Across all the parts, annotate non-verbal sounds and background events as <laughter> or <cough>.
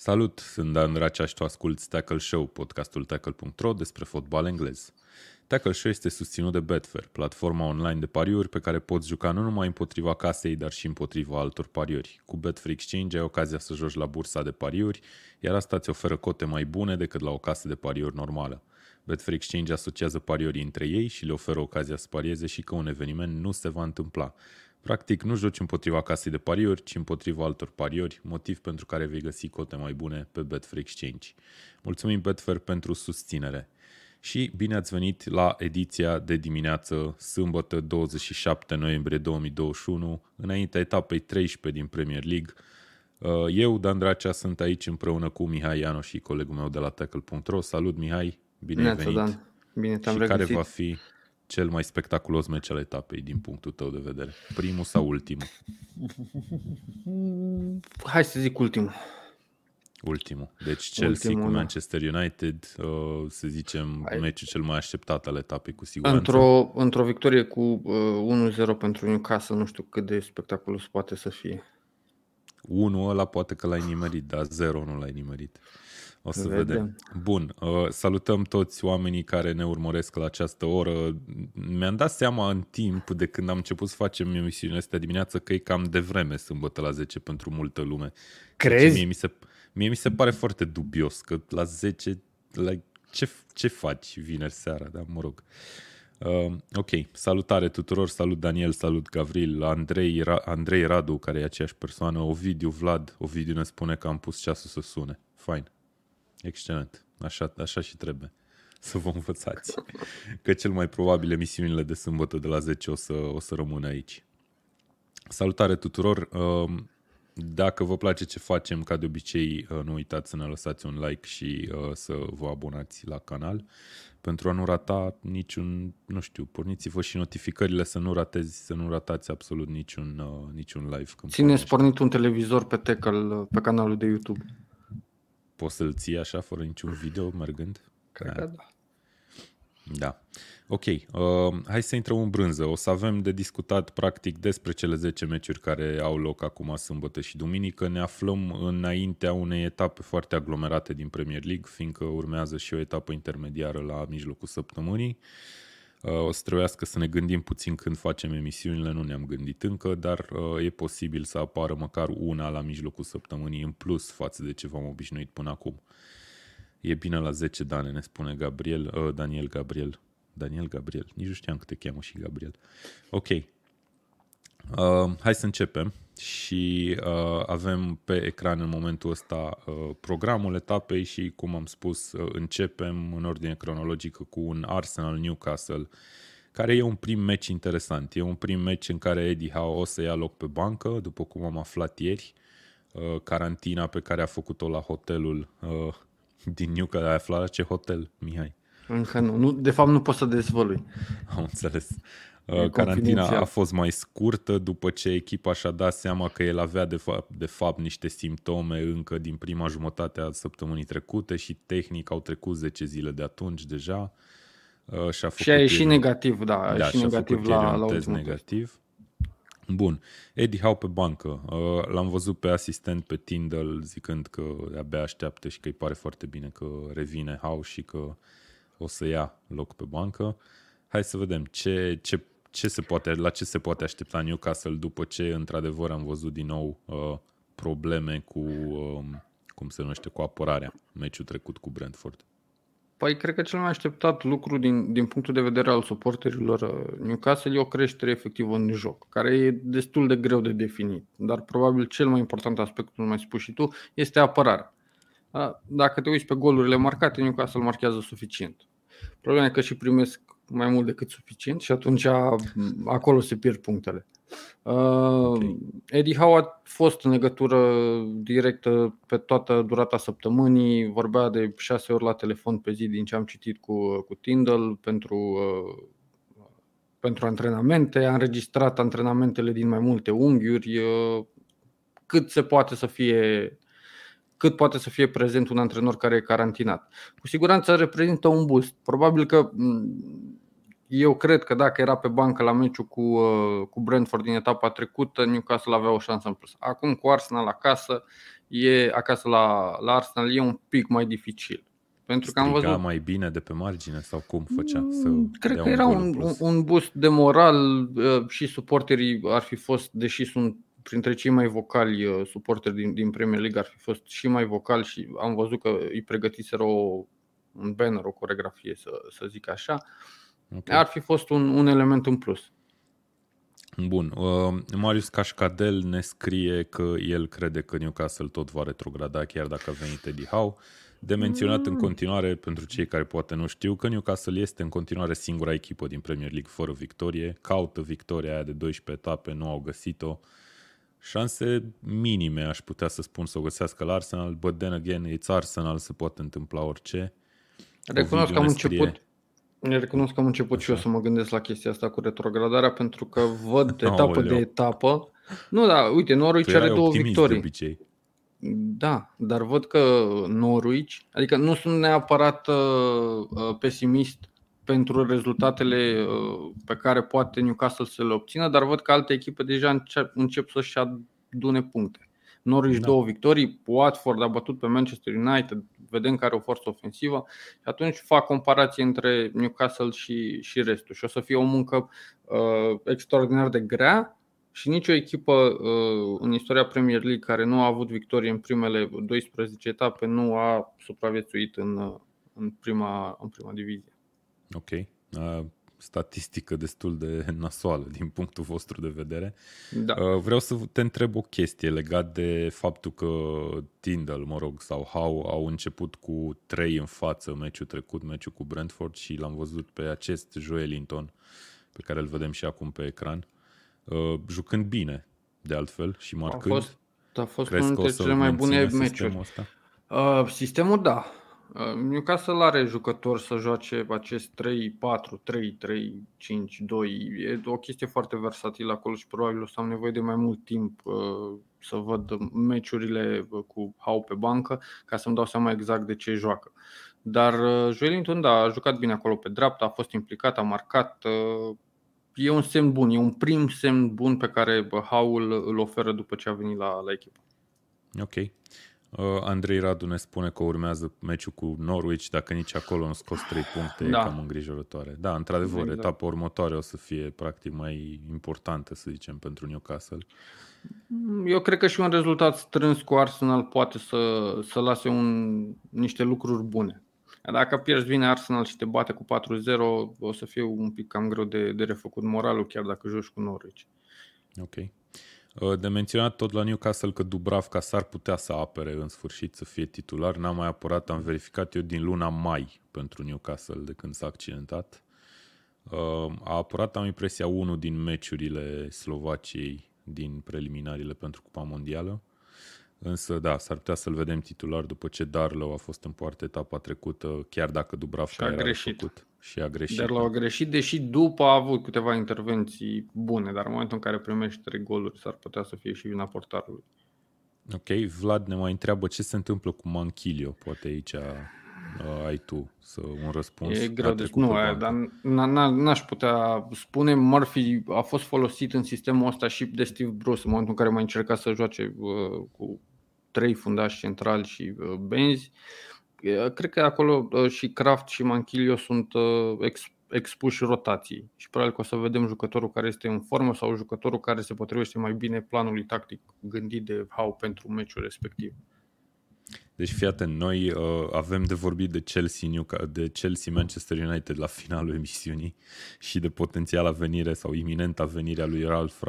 Salut, sunt Dan Racea și tu asculti Tackle Show, podcastul tackle.ro despre fotbal englez. Tackle Show este susținut de Betfair, platforma online de pariuri pe care poți juca nu numai împotriva casei, dar și împotriva altor pariuri. Cu Betfair Exchange ai ocazia să joci la bursa de pariuri, iar asta îți oferă cote mai bune decât la o casă de pariuri normală. Betfair Exchange asociază pariorii între ei și le oferă ocazia să parieze și că un eveniment nu se va întâmpla. Practic, nu joci împotriva casei de pariuri, ci împotriva altor pariori, motiv pentru care vei găsi cote mai bune pe Betfair Exchange. Mulțumim Betfair pentru susținere. Și bine ați venit la ediția de dimineață, sâmbătă 27 noiembrie 2021, înaintea etapei 13 din Premier League. Uh, eu, Dan Dracea, sunt aici împreună cu Mihai Iano și colegul meu de la tackle.ro. Salut, Mihai! Bine ai venit! Dan. Bine te-am și regăsit. care va fi cel mai spectaculos meci al etapei din punctul tău de vedere? Primul sau ultimul? <laughs> Hai să zic ultimul. Ultimul. Deci Chelsea ultimul, cu da. Manchester United, uh, să zicem, Hai. meciul cel mai așteptat al etapei cu siguranță. Într-o, într-o victorie cu uh, 1-0 pentru Newcastle, nu știu cât de spectaculos poate să fie. 1 ăla poate că l-ai nimerit, dar 0 nu l-ai nimerit. O să vedem. vedem. Bun, uh, salutăm toți oamenii care ne urmăresc la această oră. Mi-am dat seama în timp de când am început să facem emisiunea asta dimineață că e cam de vreme sâmbătă la 10 pentru multă lume. Crezi? Mie mi se, mie mi se pare foarte dubios că la 10, la, ce, ce faci vineri seara, da, mă rog. Uh, ok, salutare tuturor, salut Daniel, salut Gavril, Andrei, Ra- Andrei Radu, care e aceeași persoană, Ovidiu Vlad, Ovidiu ne spune că am pus ceasul să sune. Fine. Excelent. Așa, așa și trebuie să vă învățați. Că cel mai probabil emisiunile de sâmbătă de la 10 o să, o să rămână aici. Salutare tuturor! Um, dacă vă place ce facem, ca de obicei, uh, nu uitați să ne lăsați un like și uh, să vă abonați la canal pentru a nu rata niciun, nu știu, porniți-vă și notificările să nu ratezi, să nu ratați absolut niciun, uh, niciun live. Țineți pornit un televizor pe Tecal, pe canalul de YouTube. Poți să-l ții așa, fără niciun video, mergând? Cred că da. Da. Ok, uh, hai să intrăm în brânză. O să avem de discutat practic despre cele 10 meciuri care au loc acum sâmbătă și duminică. Ne aflăm înaintea unei etape foarte aglomerate din Premier League, fiindcă urmează și o etapă intermediară la mijlocul săptămânii. Uh, o să trebuiască să ne gândim puțin când facem emisiunile, nu ne-am gândit încă, dar uh, e posibil să apară măcar una la mijlocul săptămânii în plus față de ce v-am obișnuit până acum. E bine la 10 dane, ne spune Gabriel, uh, Daniel Gabriel. Daniel Gabriel, nici nu știam că te cheamă și Gabriel. Ok. Uh, hai să începem și uh, avem pe ecran în momentul ăsta uh, programul etapei și, cum am spus, uh, începem în ordine cronologică cu un Arsenal Newcastle, care e un prim meci interesant. E un prim meci în care Eddie Howe o să ia loc pe bancă, după cum am aflat ieri. Uh, carantina pe care a făcut-o la hotelul uh, din Newcastle. Ai aflat la ce hotel, Mihai? Încă nu. nu. De fapt, nu pot să dezvălui. Am înțeles. Uh, carantina a fost mai scurtă după ce echipa și-a dat seama că el avea de fapt, de fapt niște simptome încă din prima jumătate a săptămânii trecute și tehnic au trecut 10 zile de atunci deja. Uh, și a, făcut și a ieșit el, negativ, da, a da, ieșit negativ la, la test negativ. Bun. Eddie Howe pe bancă. Uh, l-am văzut pe asistent pe Tindal zicând că abia așteaptă și că îi pare foarte bine că revine Howe și că o să ia loc pe bancă. Hai să vedem ce, ce ce se poate, la ce se poate aștepta Newcastle după ce, într-adevăr, am văzut din nou uh, probleme cu, uh, cum se numește, cu apărarea, meciul trecut cu Brentford? Păi, cred că cel mai așteptat lucru din, din punctul de vedere al suporterilor uh, Newcastle e o creștere efectivă în joc, care e destul de greu de definit. Dar probabil cel mai important aspect, cum mai spus și tu, este apărarea. Dacă te uiți pe golurile marcate, Newcastle marchează suficient. Problema e că și primesc mai mult decât suficient și atunci acolo se pierd punctele. Uh, okay. Eddie Howe a fost în legătură directă pe toată durata săptămânii, vorbea de șase ori la telefon pe zi din ce am citit cu, cu Tyndall pentru, uh, pentru antrenamente, a înregistrat antrenamentele din mai multe unghiuri, uh, cât se poate să fie cât poate să fie prezent un antrenor care e carantinat. Cu siguranță reprezintă un boost. Probabil că eu cred că dacă era pe bancă la meciul cu, uh, cu Brentford din etapa trecută, Newcastle avea o șansă în plus. Acum cu Arsenal acasă, e acasă la, la Arsenal e un pic mai dificil. Pentru că am văzut mai bine de pe margine sau cum făcea să mm, Cred că era un, un, un boost de moral uh, și suporterii ar fi fost, deși sunt printre cei mai vocali uh, suporteri din, din Premier League, ar fi fost și mai vocali și am văzut că îi pregătiseră o, un banner, o coregrafie, să, să zic așa. Okay. Ar fi fost un, un element în plus. Bun. Uh, Marius Cașcadel ne scrie că el crede că Newcastle tot va retrograda chiar dacă a venit Eddie Howe. De menționat mm. în continuare, pentru cei care poate nu știu, că Newcastle este în continuare singura echipă din Premier League fără victorie. Caută victoria aia de 12 etape, nu au găsit-o. Șanse minime, aș putea să spun, să o găsească la Arsenal, but then again, it's Arsenal, se poate întâmpla orice. Recunosc că am început, recunosc că am început Așa. și eu să mă gândesc la chestia asta cu retrogradarea, pentru că văd <laughs> etapă de etapă. Nu, da, uite, Norwich are două victorii. Da, dar văd că Norwich, adică nu sunt neapărat uh, uh, pesimist pentru rezultatele uh, pe care poate Newcastle să le obțină, dar văd că alte echipe deja încep, încep să-și adune puncte. Norwich da. două victorii, Watford a bătut pe Manchester United, vedem că are o forță ofensivă și atunci fac comparație între Newcastle și, și restul și o să fie o muncă uh, extraordinar de grea și nicio echipă uh, în istoria Premier League care nu a avut victorie în primele 12 etape nu a supraviețuit în, uh, în, prima, în prima divizie. Ok. Uh, statistică destul de nasoală din punctul vostru de vedere. Da. Uh, vreau să te întreb o chestie legat de faptul că Tyndall, mă rog, sau How au început cu trei în față meciul trecut, meciul cu Brentford și l-am văzut pe acest Joelinton pe care îl vedem și acum pe ecran. Uh, jucând bine, de altfel, și marcând. A fost, a fost unul dintre cele mai bune meciuri. Uh, sistemul, da. Uh, Newcastle are jucători să joace acest 3, 4, 3, 3, 5, 2. E o chestie foarte versatilă acolo și probabil o să am nevoie de mai mult timp uh, să văd meciurile uh, cu Hau pe bancă ca să-mi dau seama exact de ce joacă. Dar Joelinton, da, a jucat bine acolo pe dreapta, a fost implicat, a marcat, e un semn bun, e un prim semn bun pe care Haul îl oferă după ce a venit la, la echipă. Ok. Uh, Andrei Radu ne spune că urmează meciul cu Norwich, dacă nici acolo nu scos 3 puncte, da. e cam îngrijorătoare. Da, într-adevăr, exact. etapa următoare o să fie practic mai importantă, să zicem, pentru Newcastle. Eu cred că și un rezultat strâns cu Arsenal poate să, să lase un, niște lucruri bune. Dacă pierzi vine Arsenal și te bate cu 4-0, o să fie un pic cam greu de, de refăcut moralul, chiar dacă joci cu Norwich. Ok. Uh, de menționat tot la Newcastle că Dubravka s-ar putea să apere în sfârșit să fie titular. N-am mai apărat, am verificat eu din luna mai pentru Newcastle de când s-a accidentat. Uh, a apărat, am impresia, unul din meciurile Slovaciei din preliminariile pentru Cupa Mondială. Însă, da, s-ar putea să-l vedem titular după ce Darlow a fost în poartă etapa trecută, chiar dacă Dubravka a era greșit. Făcut și a greșit. Darlow a greșit, deși după a avut câteva intervenții bune, dar în momentul în care primești trei goluri, s-ar putea să fie și vina portarului. Ok, Vlad ne mai întreabă ce se întâmplă cu Manchilio, poate aici uh, ai tu să un răspuns. E greu, deci nu, aia, dar n-aș putea spune, Murphy a fost folosit în sistemul ăsta și de Steve Bruce în momentul în care mai încerca să joace uh, cu trei fundași centrali și uh, benzi. Cred că acolo uh, și Kraft și Manchilio sunt ex, expuși rotației și probabil că o să vedem jucătorul care este în formă sau jucătorul care se potrivește mai bine planului tactic gândit de Hau pentru meciul respectiv. Deci fii atent, noi uh, avem de vorbit de Chelsea, New, de Chelsea Manchester United la finalul emisiunii și de potențiala venire sau iminenta venire a lui Ralf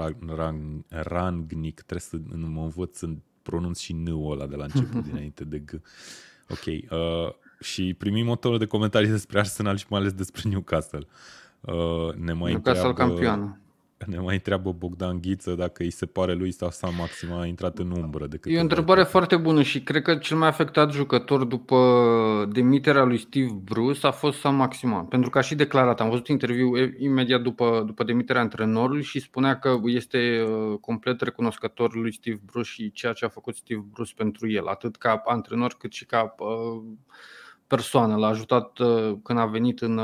Rangnick. Trebuie să mă învăț să pronunț și n ăla de la început <laughs> dinainte de G. Ok. Uh, și primim o tonă de comentarii despre Arsenal și mai ales despre Newcastle. Uh, ne mai Newcastle întreabă, campioană. Ne mai întreabă Bogdan Ghiță dacă îi se pare lui sau San Maxima a intrat în umbră. De e o întrebare dată. foarte bună și cred că cel mai afectat jucător după demiterea lui Steve Bruce a fost San Maxima. Pentru că a și declarat, am văzut interviu imediat după, după demiterea antrenorului și spunea că este uh, complet recunoscător lui Steve Bruce și ceea ce a făcut Steve Bruce pentru el, atât ca antrenor cât și ca uh, persoană. L-a ajutat uh, când a venit în,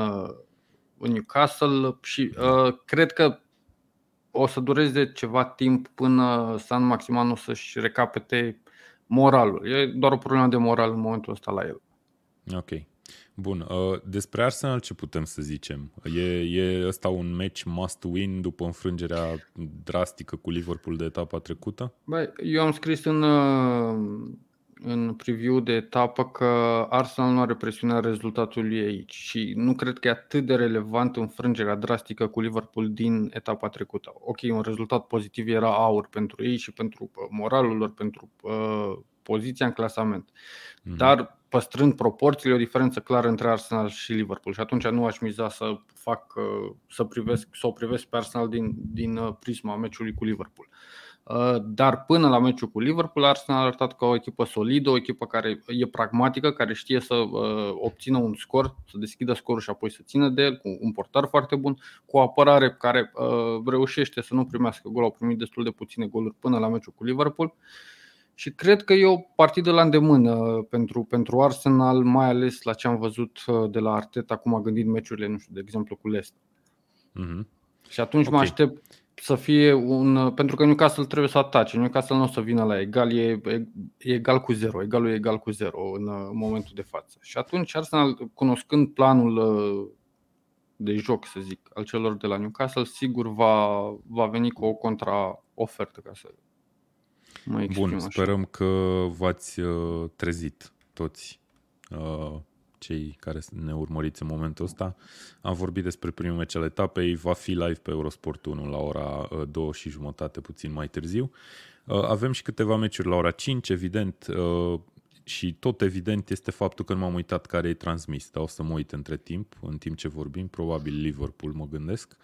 în Newcastle și cred că o să dureze ceva timp până San Maximano să-și recapete moralul. E doar o problemă de moral în momentul ăsta la el. Ok. Bun, uh, despre Arsenal ce putem să zicem? E, e ăsta un match must win după înfrângerea drastică cu Liverpool de etapa trecută? Băi, eu am scris în, uh, în preview de etapă că Arsenal nu are presiunea rezultatului aici și nu cred că e atât de relevant înfrângerea drastică cu Liverpool din etapa trecută. Ok, un rezultat pozitiv era aur pentru ei și pentru uh, moralul lor, pentru uh, poziția în clasament. Mm-hmm. Dar păstrând proporțiile, o diferență clară între Arsenal și Liverpool și atunci nu aș miza să fac uh, să privesc să o privesc pe Arsenal din, din uh, prisma meciului cu Liverpool. Uh, dar până la meciul cu Liverpool, Arsenal a arătat ca o echipă solidă, o echipă care e pragmatică, care știe să obțină un scor, să deschidă scorul și apoi să țină de el, cu un portar foarte bun, cu o apărare care reușește să nu primească gol, au primit destul de puține goluri până la meciul cu Liverpool. Și cred că e o partidă la îndemână pentru, pentru Arsenal, mai ales la ce am văzut uh, de la Arteta, cum a gândit meciurile, nu știu, de exemplu cu Leicester. Mm-hmm. Și atunci okay. mă aștept să fie un. Uh, pentru că Newcastle trebuie să atace. Newcastle nu o să vină la egal, e, e, e egal cu zero. Egalul e egal cu zero în, uh, în momentul de față. Și atunci Arsenal, cunoscând planul de joc, să zic, al celor de la Newcastle, sigur va, va veni cu o contraofertă, ca să mai Bun, așa. sperăm că v-ați uh, trezit toți uh, cei care ne urmăriți în momentul ăsta. Am vorbit despre primul meci al etapei, va fi live pe Eurosport 1 la ora 2 uh, și jumătate, puțin mai târziu. Avem și câteva meciuri la ora 5, evident, și tot evident este faptul că nu m-am uitat care e transmis, dar o să mă uit între timp, în timp ce vorbim, probabil Liverpool mă gândesc. Uh,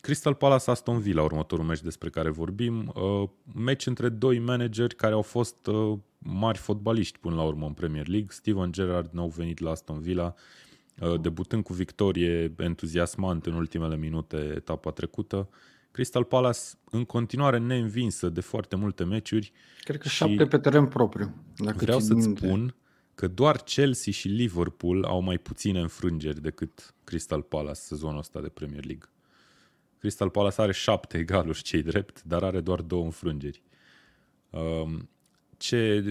Crystal Palace Aston Villa, următorul meci despre care vorbim, uh, meci între doi manageri care au fost uh, mari fotbaliști până la urmă în Premier League. Steven Gerrard nou venit la Aston Villa, uh, debutând cu victorie entuziasmant în ultimele minute etapa trecută. Crystal Palace în continuare neînvinsă de foarte multe meciuri. Cred că șapte pe teren propriu. Dacă vreau să-ți minte. spun că doar Chelsea și Liverpool au mai puține înfrângeri decât Crystal Palace sezonul ăsta de Premier League. Crystal Palace are șapte egaluri cei drept, dar are doar două înfrângeri. Um, ce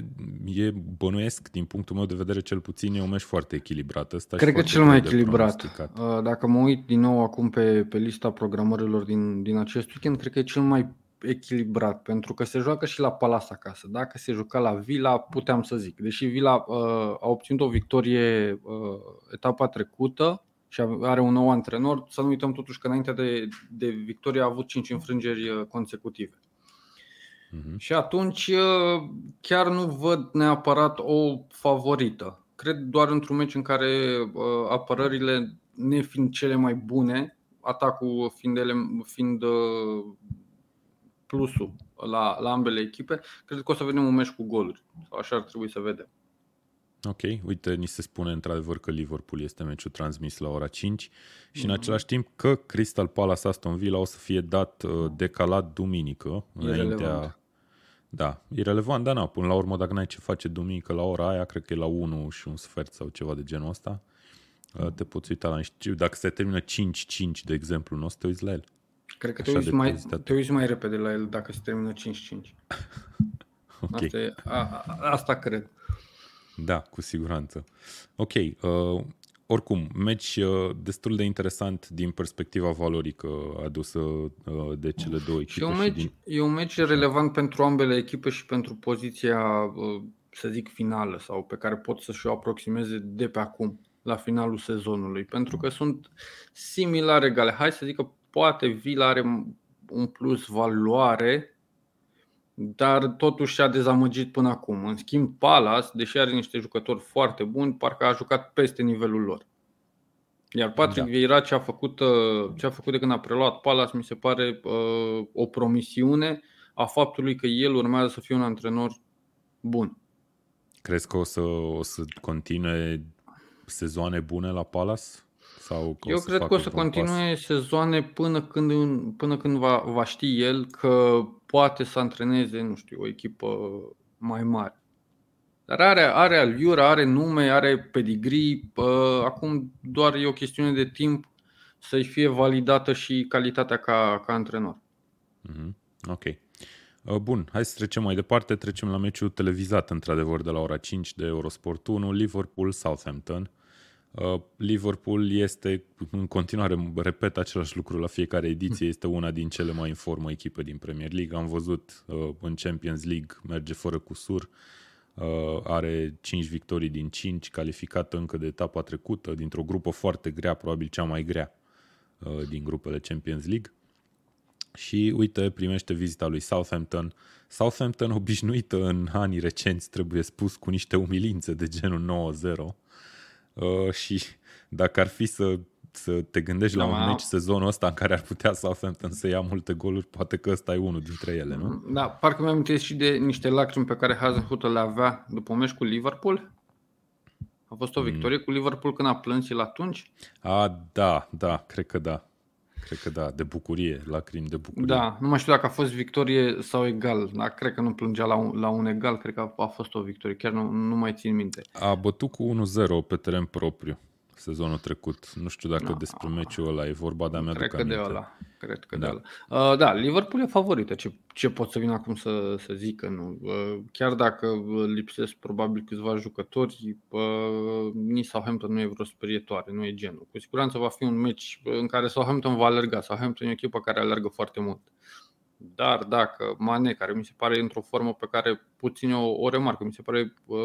e bănuiesc, din punctul meu de vedere, cel puțin e un meci foarte echilibrat. Asta Cred că cel mai echilibrat. Uh, dacă mă uit din nou acum pe, pe lista programărilor din, din acest weekend, cred că e cel mai echilibrat, pentru că se joacă și la Palace acasă. Dacă se juca la Villa, puteam să zic. Deși Villa uh, a obținut o victorie uh, etapa trecută, și are un nou antrenor, să nu uităm totuși că înainte de, de victorie a avut 5 înfrângeri uh, consecutive. Uh-huh. Și atunci uh, chiar nu văd neapărat o favorită. Cred doar într-un meci în care uh, apărările nefiind cele mai bune, atacul fiind, ele, fiind plusul la, la ambele echipe, cred că o să vedem un meci cu goluri. Așa ar trebui să vedem. Ok, uite, ni se spune într-adevăr că Liverpool este meciul transmis la ora 5 și mm-hmm. în mhm. același timp că Crystal Palace Aston Villa o să fie dat uh, decalat duminică. Înaintea... Da, irrelevant, dar na, până la urmă dacă n-ai ce face duminică la ora aia, cred că e la 1 și un sfert sau ceva de genul ăsta, uh, te poți uita la niște... Dacă se termină 5-5, de exemplu, nu o să te uiți la el. Cred că te uiți, mai, te uiți mai repede la el dacă se termină 5-5. <laughs> okay. asta, e, a, a, asta cred. Da, cu siguranță. Ok, uh, oricum, meci uh, destul de interesant din perspectiva valorică adusă uh, de cele două echipe. Și un meci, și din... e un meci relevant pentru ambele echipe și pentru poziția, uh, să zic, finală sau pe care pot să-și o aproximeze de pe acum, la finalul sezonului, pentru că sunt similare egale. Hai să zic că poate Vila are un plus valoare dar totuși a dezamăgit până acum. În schimb, Palace, deși are niște jucători foarte buni, parcă a jucat peste nivelul lor. Iar Patrick da. Vieira ce a făcut, uh, ce a făcut de când a preluat Palace mi se pare uh, o promisiune a faptului că el urmează să fie un antrenor bun. Crezi că o să, o să continue sezoane bune la Palace? Sau Eu cred că o să continue pas? sezoane până când, până când va, va ști el că poate să antreneze, nu știu, o echipă mai mare. Dar are, are aliura, are nume, are pedigree. Acum doar e o chestiune de timp să-i fie validată și calitatea ca, ca antrenor. Mm-hmm. Ok. Uh, bun, hai să trecem mai departe. Trecem la meciul televizat, într-adevăr, de la ora 5 de Eurosport 1, Liverpool-Southampton. Uh, Liverpool este, în continuare, repet același lucru la fiecare ediție, este una din cele mai în formă echipe din Premier League. Am văzut uh, în Champions League, merge fără cusur, are 5 victorii din 5, calificată încă de etapa trecută, dintr-o grupă foarte grea, probabil cea mai grea din grupele Champions League și uite, primește vizita lui Southampton. Southampton <laughs> obișnuită în anii recenți, trebuie spus, cu niște umilințe de genul 9-0 uh, și dacă ar fi să, să te gândești da, la un meci sezonul ăsta în care ar putea Southampton să ia multe goluri, poate că ăsta e unul dintre ele, nu? Da, parcă mi-am și de niște lacrimi pe care Hazenhutel le avea după un meci cu Liverpool. A fost o mm. victorie mm. cu Liverpool când a plâns el atunci? A, da, da, cred că da. Cred că da, de bucurie, lacrimi de bucurie. Da, nu mai știu dacă a fost victorie sau egal. Da, cred că nu plângea la un, la un egal, cred că a, a fost o victorie, chiar nu, nu mai țin minte. A bătut cu 1-0 pe teren propriu sezonul trecut. Nu știu dacă da. despre meciul ăla e vorba, dar mi-aduc Cred că de ăla. Cred că da. de ăla. Uh, da, Liverpool e favorită. Ce, ce pot să vin acum să, să zic că nu? Uh, chiar dacă lipsesc probabil câțiva jucători, uh, nici Southampton nu e vreo sperietoare, nu e genul. Cu siguranță va fi un meci în care Southampton va alerga. Southampton e o echipă care alergă foarte mult. Dar dacă Mane, care mi se pare într-o formă pe care puțin o, o remarcă, mi se pare uh,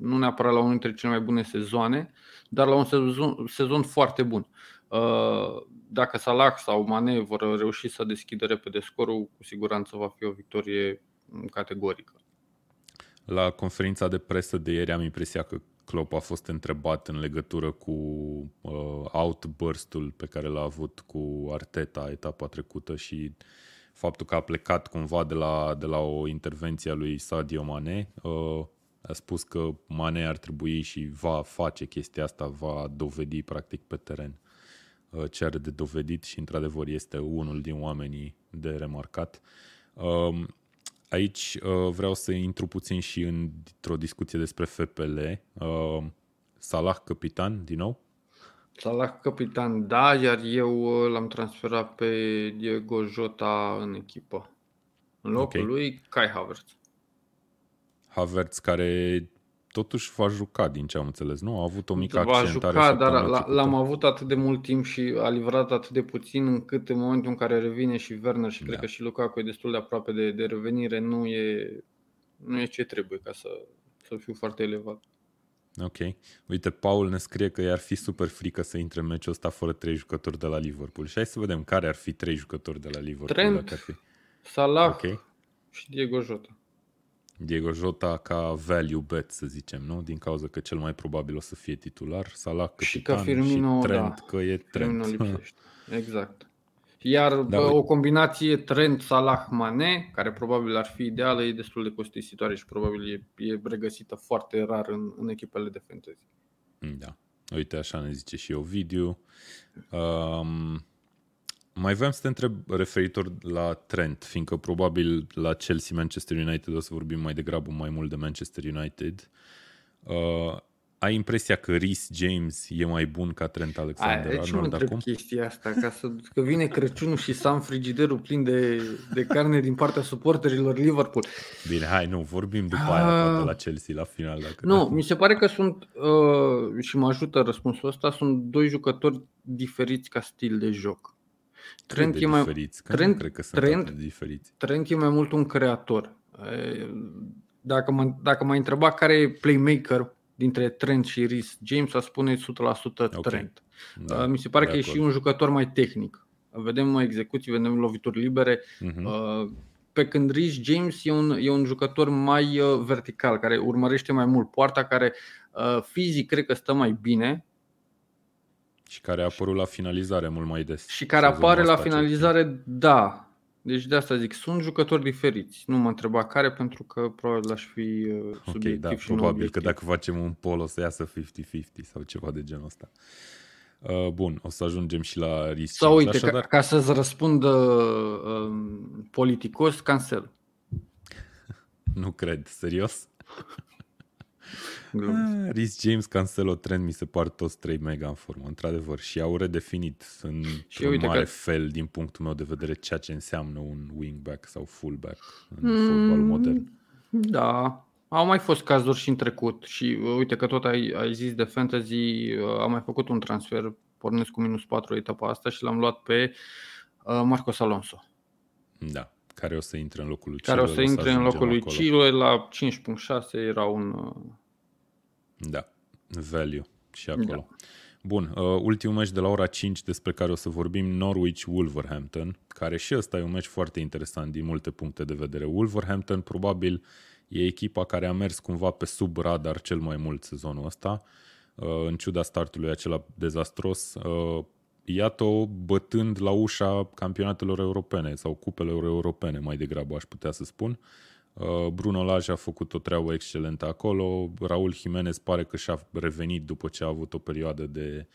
nu neapărat la unul dintre cele mai bune sezoane, dar la un sezon, sezon foarte bun. Uh, dacă Salah sau Mane vor reuși să deschidă repede scorul, cu siguranță va fi o victorie categorică. La conferința de presă de ieri am impresia că Klopp a fost întrebat în legătură cu uh, outburst-ul pe care l-a avut cu Arteta etapa trecută și faptul că a plecat cumva de la, de la o intervenție a lui Sadio Mane. Uh, a spus că Mane ar trebui și va face chestia asta, va dovedi practic pe teren uh, ce are de dovedit și într-adevăr este unul din oamenii de remarcat. Um, aici uh, vreau să intru puțin și într-o discuție despre FPL. Uh, Salah capitan din nou? Salah capitan, da, iar eu l-am transferat pe Diego Jota în echipă. În locul okay. lui Kai Havertz. Havertz care totuși va juca din ce am înțeles, nu? A avut o mică va accentare. Va juca, dar l-am avut atât de mult timp și a livrat atât de puțin încât în momentul în care revine și Werner și da. cred că și Lukaku e destul de aproape de, de revenire, nu e, nu e ce trebuie ca să, să fiu foarte elevat. Ok. Uite, Paul ne scrie că i-ar fi super frică să intre în meciul ăsta fără trei jucători de la Liverpool. Și hai să vedem care ar fi trei jucători de la Liverpool. Trent, ar fi. Salah okay. și Diego Jota. Diego Jota ca value bet, să zicem, nu? Din cauza că cel mai probabil o să fie titular, Salah capitan și, ca Firmino, și Trent da. că e Trent. Exact. Iar da, o combinație Trent, Salah, Mane, care probabil ar fi ideală, e destul de costisitoare și probabil e, e regăsită foarte rar în, în echipele de fantasy. Da. Uite, așa ne zice și Ovidiu. Um, mai vreau să te întreb referitor la Trent, fiindcă probabil la Chelsea-Manchester United o să vorbim mai degrabă mai mult de Manchester United. Uh, ai impresia că Rhys James e mai bun ca Trent Alexander-Arnold acum? chestia asta, ca să, că vine Crăciunul și să am frigiderul plin de, de carne din partea suporterilor Liverpool. Bine, hai, nu, vorbim după uh, aia poate la Chelsea la final. Dacă nu, mi se pare că sunt, uh, și mă ajută răspunsul ăsta, sunt doi jucători diferiți ca stil de joc. Trent e mai, diferiți, Trent, cred că sunt Trent, diferiți. Trent e mai mult un creator. Dacă mă, dacă mă întreba care e playmaker dintre Trent și Rhys James, a spune 100% okay. Trent. Da, Mi se pare că acord. e și un jucător mai tehnic. Vedem execuții, vedem lovituri libere. Uh-huh. Pe când Rhys James e un, e un jucător mai uh, vertical, care urmărește mai mult poarta, care uh, fizic cred că stă mai bine, și care a apărut la finalizare mult mai des. Și care apare la finalizare, ce... da. Deci de asta zic, sunt jucători diferiți. Nu mă întreba care, pentru că probabil aș fi uh, subiectiv okay, da, și probabil că dacă facem un pol o să iasă 50-50 sau ceva de genul ăsta. Uh, bun, o să ajungem și la risc. Sau uite, Așadar... ca, ca să-ți răspund uh, politicos, cancel. <laughs> nu cred, serios? <laughs> Ah, Rhys James, Cancelo, Trent mi se par toți 3 mega în formă, într-adevăr. Și au redefinit în un mare că... fel, din punctul meu de vedere, ceea ce înseamnă un wingback sau fullback în mm, fotbal modern. Da, au mai fost cazuri și în trecut și uh, uite că tot ai, ai zis de fantasy, uh, am mai făcut un transfer, pornesc cu minus 4 etapa asta și l-am luat pe uh, Marcos Alonso. Da, care o să intre în locul lui Care o să intre în locul lui Chilwell la 5.6 era un... Da, value și acolo. Da. Bun, uh, ultimul meci de la ora 5 despre care o să vorbim, Norwich-Wolverhampton, care și ăsta e un meci foarte interesant din multe puncte de vedere. Wolverhampton probabil e echipa care a mers cumva pe sub radar cel mai mult sezonul ăsta, uh, în ciuda startului acela dezastros. Uh, iată-o bătând la ușa campionatelor europene sau cupelor europene, mai degrabă aș putea să spun. Uh, Bruno Lage a făcut o treabă excelentă acolo, Raul Jimenez pare că și-a revenit după ce a avut o perioadă de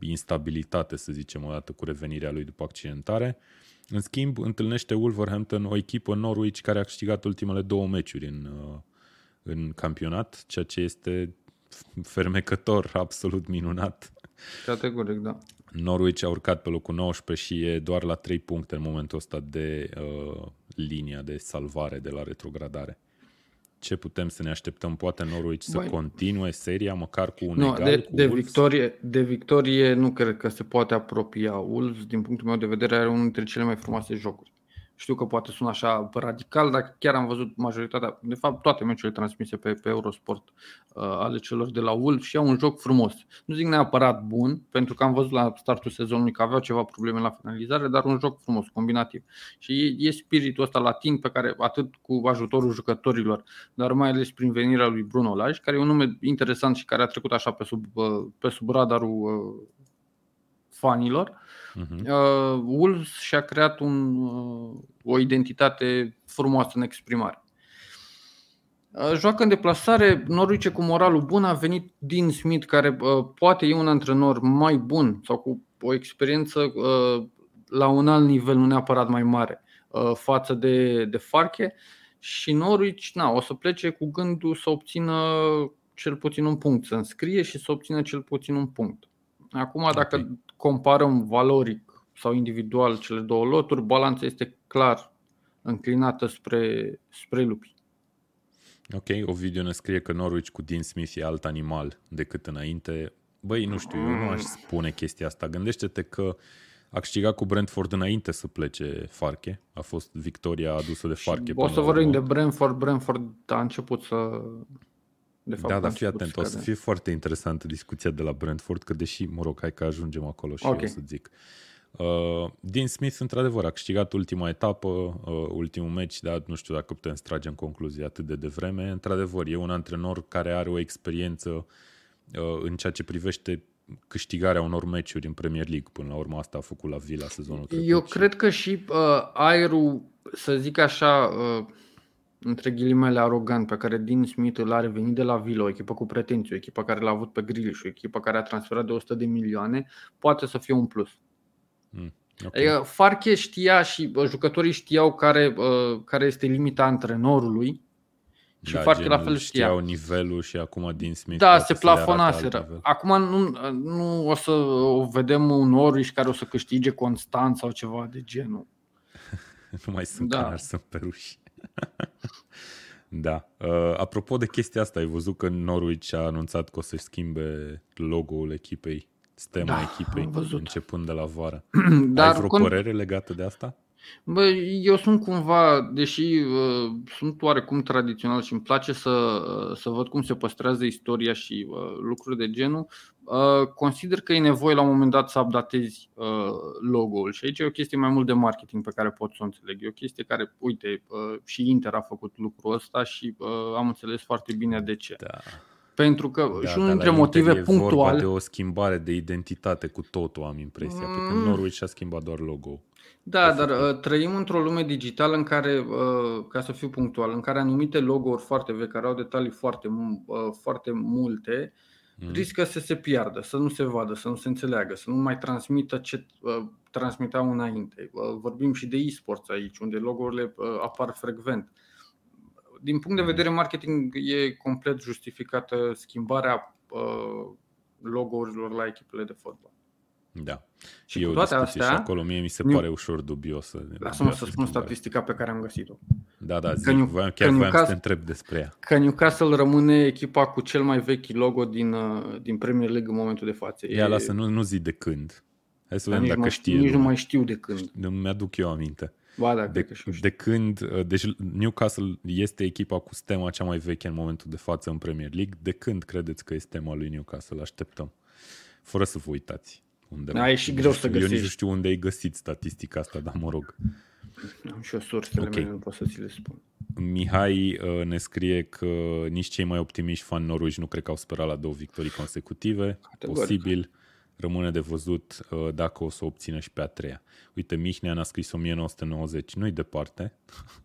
instabilitate, să zicem, odată cu revenirea lui după accidentare. În schimb, întâlnește Wolverhampton o echipă Norwich care a câștigat ultimele două meciuri în, uh, în campionat, ceea ce este fermecător, absolut minunat. Categoric, da. Norwich a urcat pe locul 19 și e doar la 3 puncte în momentul ăsta de uh, linia de salvare de la retrogradare ce putem să ne așteptăm? Poate Norwich să Băi. continue seria măcar cu un nu, egal de, cu de victorie, de victorie nu cred că se poate apropia. Wolves, din punctul meu de vedere, are unul dintre cele mai frumoase jocuri. Știu că poate sună așa radical, dar chiar am văzut majoritatea, de fapt toate meciurile transmise pe, pe Eurosport uh, ale celor de la Wolves și au un joc frumos. Nu zic neapărat bun, pentru că am văzut la startul sezonului că aveau ceva probleme la finalizare, dar un joc frumos, combinativ. Și e, e spiritul ăsta latin pe care atât cu ajutorul jucătorilor, dar mai ales prin venirea lui Bruno Lage, care e un nume interesant și care a trecut așa pe sub, uh, pe sub radarul uh, fanilor Uh-huh. Uh, Wolves și-a creat un, uh, o identitate frumoasă în exprimare. Uh, joacă în deplasare, Norwich cu moralul bun, a venit din Smith, care uh, poate e un antrenor mai bun sau cu o experiență uh, la un alt nivel, nu neapărat mai mare, uh, față de, de Farke. Și Norwich na, o să plece cu gândul să obțină cel puțin un punct, să înscrie și să obțină cel puțin un punct. Acum, dacă okay comparăm valoric sau individual cele două loturi, balanța este clar înclinată spre, spre lupi. Ok, Ovidiu ne scrie că Norwich cu Dean Smith e alt animal decât înainte. Băi, nu știu, eu nu aș spune chestia asta. Gândește-te că a câștigat cu Brentford înainte să plece Farke. A fost victoria adusă de Farke. O să vorbim de Brentford. Brentford a început să de fapt, da, dar fii atent, o să fie foarte interesantă discuția de la Brentford, că deși, mă rog, hai că ajungem acolo și okay. eu să zic. Uh, Dean Smith, într-adevăr, a câștigat ultima etapă, uh, ultimul meci, dar nu știu dacă putem strage în concluzie atât de devreme. Într-adevăr, e un antrenor care are o experiență uh, în ceea ce privește câștigarea unor meciuri în Premier League. Până la urmă asta a făcut la Villa sezonul trecut. Eu cred că și uh, aerul, să zic așa, uh, între ghilimele arogant pe care Dean Smith îl are venit de la Villa, o echipă cu pretenții, o echipă care l-a avut pe Grealish, o echipă care a transferat de 100 de milioane, poate să fie un plus. Mm, okay. Adică Farche știa și jucătorii știau care, care este limita antrenorului și da, Farche la fel știa. Știau nivelul și acum din Smith. Da, se plafonaseră. Acum nu, nu o să o vedem un Norwich care o să câștige constant sau ceva de genul. <laughs> nu mai sunt da. canari, sunt peruși. <laughs> da. Uh, apropo de chestia asta, ai văzut că Norwich a anunțat că o să-și schimbe logo-ul echipei, stema da, echipei, începând de la vară. <clears throat> Dar ai vreo con... părere legată de asta? Bă, eu sunt cumva, deși uh, sunt oarecum tradițional și îmi place să, uh, să văd cum se păstrează istoria și uh, lucruri de genul, uh, consider că e nevoie la un moment dat să updatezi uh, logo-ul și aici e o chestie mai mult de marketing pe care pot să o înțeleg. E o chestie care, uite, uh, și Inter a făcut lucrul ăsta și uh, am înțeles foarte bine de ce. Da. Pentru că da, și unul dintre motive punctuale. de o schimbare de identitate cu totul, am impresia, mm. pentru că Norwich a schimbat doar logo da, dar uh, trăim într-o lume digitală în care, uh, ca să fiu punctual, în care anumite logo-uri foarte vechi, care au detalii foarte, uh, foarte multe, mm. riscă să se piardă, să nu se vadă, să nu se înțeleagă, să nu mai transmită ce uh, transmiteau înainte. Uh, vorbim și de e-sports aici, unde logo-urile uh, apar frecvent. din punct de vedere marketing e complet justificată schimbarea uh, logo-urilor la echipele de fotbal. Da. Și e cu toate astea, și acolo mie mi se pare ușor dubiosă. Lasă-mă să spun statistica pe care am găsit-o. Da, da, zic, că voiam, chiar că voiam să te întreb despre ea. Că Newcastle rămâne echipa cu cel mai vechi logo din, uh, din Premier League în momentul de față. Ia, e... lasă, nu, nu zi de când. Hai să vedem dacă mai, știe. Nici nu mai știu de când. Nu mi-aduc eu aminte. Ba, da, de, de când, uh, deci Newcastle este echipa cu stema cea mai veche în momentul de față în Premier League. De când credeți că este stema lui Newcastle? Așteptăm. Fără să vă uitați. Unde da, e și greu să găsești. Eu nici nu știu unde ai găsit statistica asta, dar mă rog. Am și o sursele okay. mele, nu pot să ți le spun. Mihai uh, ne scrie că nici cei mai optimiști fani Norwich nu cred că au sperat la două victorii consecutive. Categoric. Posibil. Rămâne de văzut uh, dacă o să o obțină și pe a treia. Uite, Mihnea a scris 1990. Nu-i departe.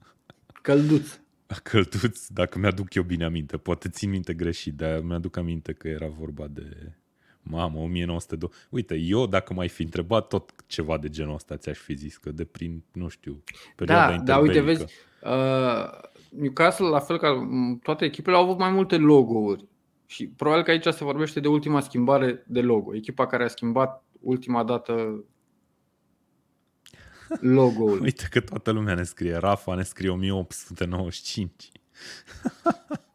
<laughs> Călduț. Călduț, dacă mi-aduc eu bine aminte. Poate țin minte greșit, dar mi-aduc aminte că era vorba de Mamă, 1902. Uite, eu dacă mai fi întrebat tot ceva de genul ăsta, ți-aș fi zis că de prin, nu știu, perioada Da, da, uite, vezi, uh, Newcastle, la fel ca toate echipele, au avut mai multe logo-uri. Și probabil că aici se vorbește de ultima schimbare de logo. Echipa care a schimbat ultima dată logo-ul. <laughs> Uite că toată lumea ne scrie. Rafa ne scrie 1895. <laughs>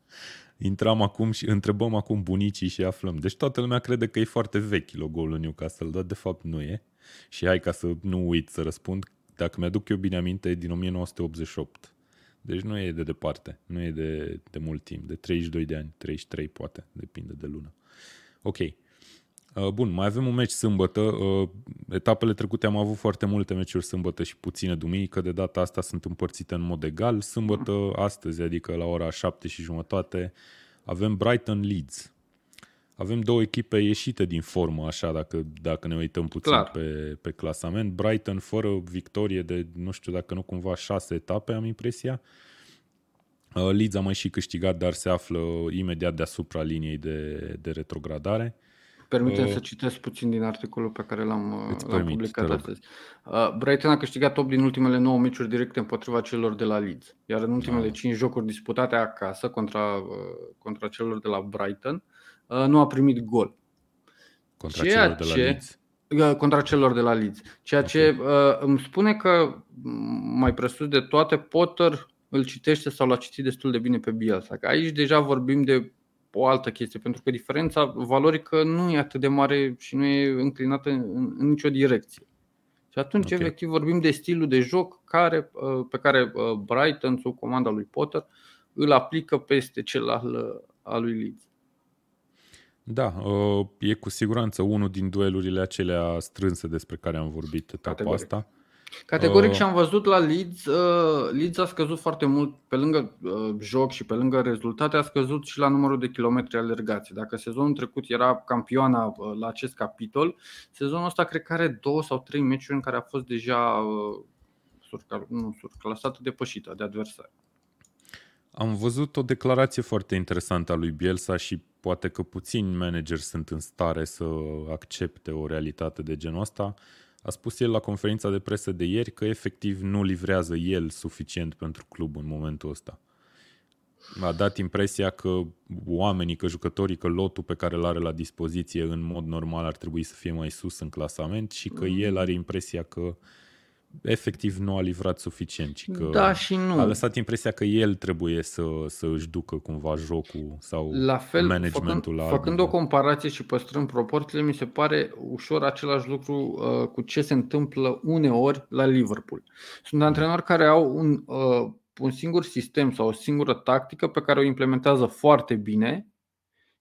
Intram acum și întrebăm acum bunicii și aflăm. Deci toată lumea crede că e foarte vechi logo-ul lui Newcastle, dar de fapt nu e. Și hai ca să nu uit să răspund, dacă mi-aduc eu bine aminte, e din 1988. Deci nu e de departe, nu e de, de mult timp, de 32 de ani, 33 poate, depinde de lună. Ok. Uh, bun, mai avem un meci sâmbătă. Uh, etapele trecute am avut foarte multe meciuri sâmbătă și puține duminică. De data asta sunt împărțite în mod egal. Sâmbătă, astăzi, adică la ora 7 și jumătate, avem Brighton Leeds. Avem două echipe ieșite din formă, așa, dacă, dacă ne uităm puțin pe, pe clasament. Brighton fără victorie de, nu știu dacă nu cumva, șase etape, am impresia. Uh, Leeds a mai și câștigat, dar se află imediat deasupra liniei de, de retrogradare. Permitem uh, să citesc puțin din articolul pe care l-am, uh, l-am permit, publicat astăzi. Uh, Brighton a câștigat 8 din ultimele 9 meciuri directe împotriva celor de la Leeds, iar în ultimele da. 5 jocuri disputate acasă contra, uh, contra celor de la Brighton, uh, nu a primit gol. Contra Ceea celor de la ce, Leeds? Uh, contra celor de la Leeds. Ceea okay. ce uh, îmi spune că mai presus de toate Potter îl citește sau l-a citit destul de bine pe Bielsa. Că aici deja vorbim de o altă chestie, pentru că diferența valorică nu e atât de mare și nu e înclinată în, în nicio direcție. Și atunci, okay. efectiv, vorbim de stilul de joc care, uh, pe care uh, Brighton, sub comanda lui Potter, îl aplică peste cel al, al lui Leeds. Da, uh, e cu siguranță unul din duelurile acelea strânse despre care am vorbit etapa Categoric. asta. Categoric uh, și am văzut la Leeds, uh, Leeds a scăzut foarte mult pe lângă uh, joc și pe lângă rezultate, a scăzut și la numărul de kilometri alergați. Dacă sezonul trecut era campioana uh, la acest capitol, sezonul ăsta cred că are două sau trei meciuri în care a fost deja uh, surcal, nu, surclasată, depășită de adversari. Am văzut o declarație foarte interesantă a lui Bielsa și poate că puțini manageri sunt în stare să accepte o realitate de genul ăsta. A spus el la conferința de presă de ieri că efectiv nu livrează el suficient pentru club în momentul ăsta. A dat impresia că oamenii, că jucătorii, că lotul pe care îl are la dispoziție în mod normal ar trebui să fie mai sus în clasament și că mm. el are impresia că uh, efectiv nu a livrat suficient. Și că da și nu. A lăsat impresia că el trebuie să, să își ducă cumva jocul sau la fel, managementul. Făcând, făcând o comparație și păstrând proporțiile, mi se pare ușor același lucru uh, cu ce se întâmplă uneori la Liverpool. Sunt antrenori care au un, uh, un singur sistem sau o singură tactică pe care o implementează foarte bine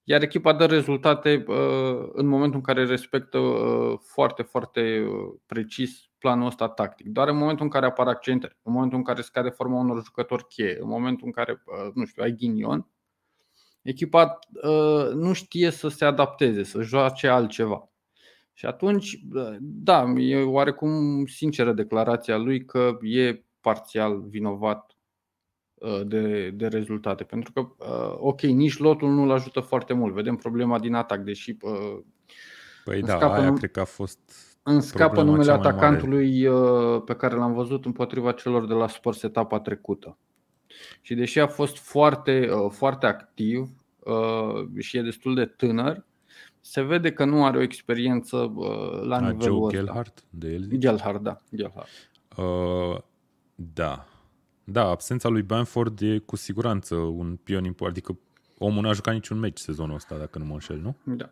iar echipa dă rezultate uh, în momentul în care respectă uh, foarte, foarte uh, precis planul ăsta tactic. Doar în momentul în care apar accente, în momentul în care scade forma unor jucători cheie, în momentul în care, nu știu, ai ghinion, echipa nu știe să se adapteze, să joace altceva. Și atunci, da, e oarecum sinceră declarația lui că e parțial vinovat Uh, de, de rezultate. Pentru că, uh, ok, nici lotul nu-l ajută foarte mult. Vedem problema din atac, deși. Uh, păi da, scapă, aia cred că a fost. În scapă numele atacantului pe care l-am văzut împotriva celor de la Spurs etapa trecută. Și deși a fost foarte, uh, foarte activ și e destul de tânăr, se vede că nu are o experiență la a, nivelul Joe ăsta. Gelhardt, de el Gelhardt, da. Gelhardt. Uh, da. Da, absența lui Banford e cu siguranță un pion important. Adică omul n-a jucat niciun meci sezonul ăsta, dacă nu mă înșel, nu? Da.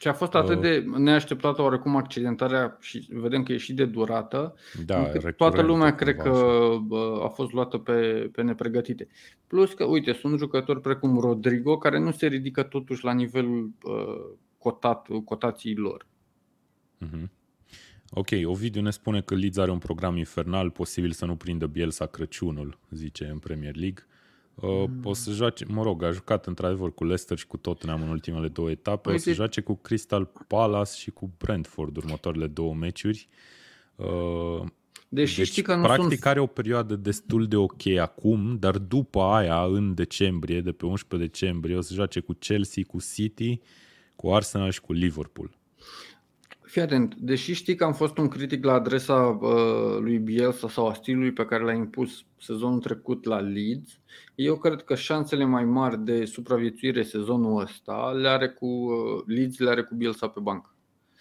Și a fost atât uh. de neașteptată oarecum accidentarea și vedem că e și de durată. Da, toată lumea cred că așa. a fost luată pe, pe nepregătite. Plus că, uite, sunt jucători precum Rodrigo care nu se ridică totuși la nivelul uh, cotat, cotației lor. Uh-huh. Ok, Ovidiu ne spune că Leeds are un program infernal, posibil să nu prindă Bielsa Crăciunul, zice în Premier League. Uh, mm. O să joace, mă rog, a jucat într-adevăr cu Leicester și cu Tottenham în ultimele două etape. Uite. O să joace cu Crystal Palace și cu Brentford următoarele două meciuri. Uh, Deși deci, știi că nu practic sunt... are o perioadă destul de ok acum, dar după aia, în decembrie, de pe 11 decembrie, o să joace cu Chelsea, cu City, cu Arsenal și cu Liverpool. Fii atent, deși știi că am fost un critic la adresa uh, lui Bielsa sau a stilului pe care l-a impus sezonul trecut la Leeds, eu cred că șansele mai mari de supraviețuire sezonul ăsta le are cu uh, Leeds, le are cu Bielsa pe bancă.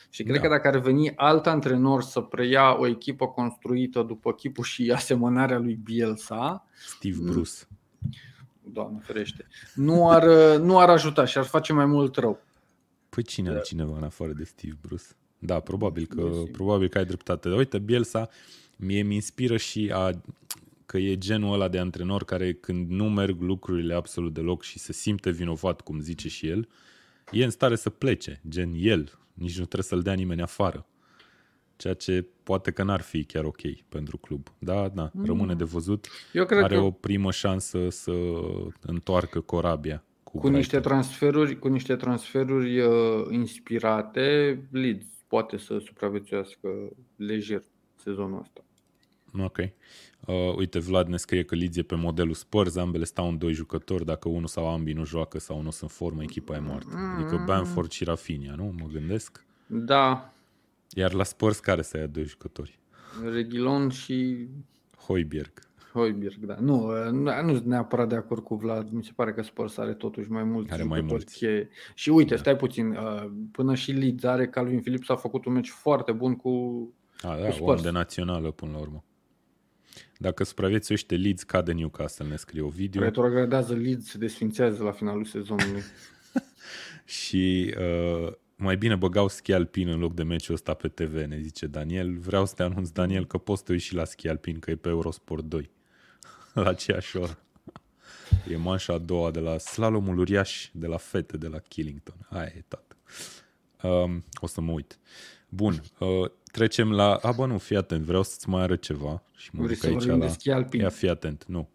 Și cred da. că dacă ar veni alt antrenor să preia o echipă construită după chipul și asemănarea lui Bielsa, Steve Bruce. Doamne ferește. Nu ar, uh, nu ar ajuta și ar face mai mult rău. Păi cine da. altcineva în afară de Steve Bruce? Da, probabil că, probabil că ai dreptate. Dar uite, Bielsa mie mi inspiră și a, că e genul ăla de antrenor care când nu merg lucrurile absolut deloc și se simte vinovat, cum zice și el, e în stare să plece, gen el. Nici nu trebuie să-l dea nimeni afară. Ceea ce poate că n-ar fi chiar ok pentru club. Da, da, mm. rămâne de văzut. Eu cred Are că... o primă șansă să întoarcă corabia. Cu, cu niște transferuri, cu niște transferuri uh, inspirate, Leeds poate să supraviețuiască lejer sezonul ăsta. Ok. Uh, uite, Vlad ne scrie că Leeds e pe modelul Spurs, ambele stau în doi jucători, dacă unul sau ambii nu joacă sau nu sunt în formă, echipa e moartă. Mm. Adică Banford și Rafinha, nu? Mă gândesc. Da. Iar la Spurs care să ia doi jucători? Regilon și... Hoiberg. Hoiberg, da. Nu, nu sunt neapărat de acord cu Vlad. Mi se pare că Spurs are totuși mai mulți are mai mulți. Cheie. Și uite, da. stai puțin, uh, până și Leeds are Calvin Phillips a făcut un meci foarte bun cu, a, da, cu Spurs. om de națională până la urmă. Dacă supraviețuiește Leeds, cade Newcastle, ne scrie o video. Retrogradează Leeds, se desfințează la finalul sezonului. <laughs> și uh, mai bine băgau schi alpin în loc de meciul ăsta pe TV, ne zice Daniel. Vreau să te anunț, Daniel, că poți să și la schi alpin, că e pe Eurosport 2. <laughs> la aceeași oră. E manșa a doua de la slalomul uriaș de la fete de la Killington. Aia e tot. Um, o să mă uit. Bun, uh, trecem la... A, bă, nu, fii atent, vreau să-ți mai arăt ceva. Și mă Vrei duc aici la... Ia, fii atent, nu.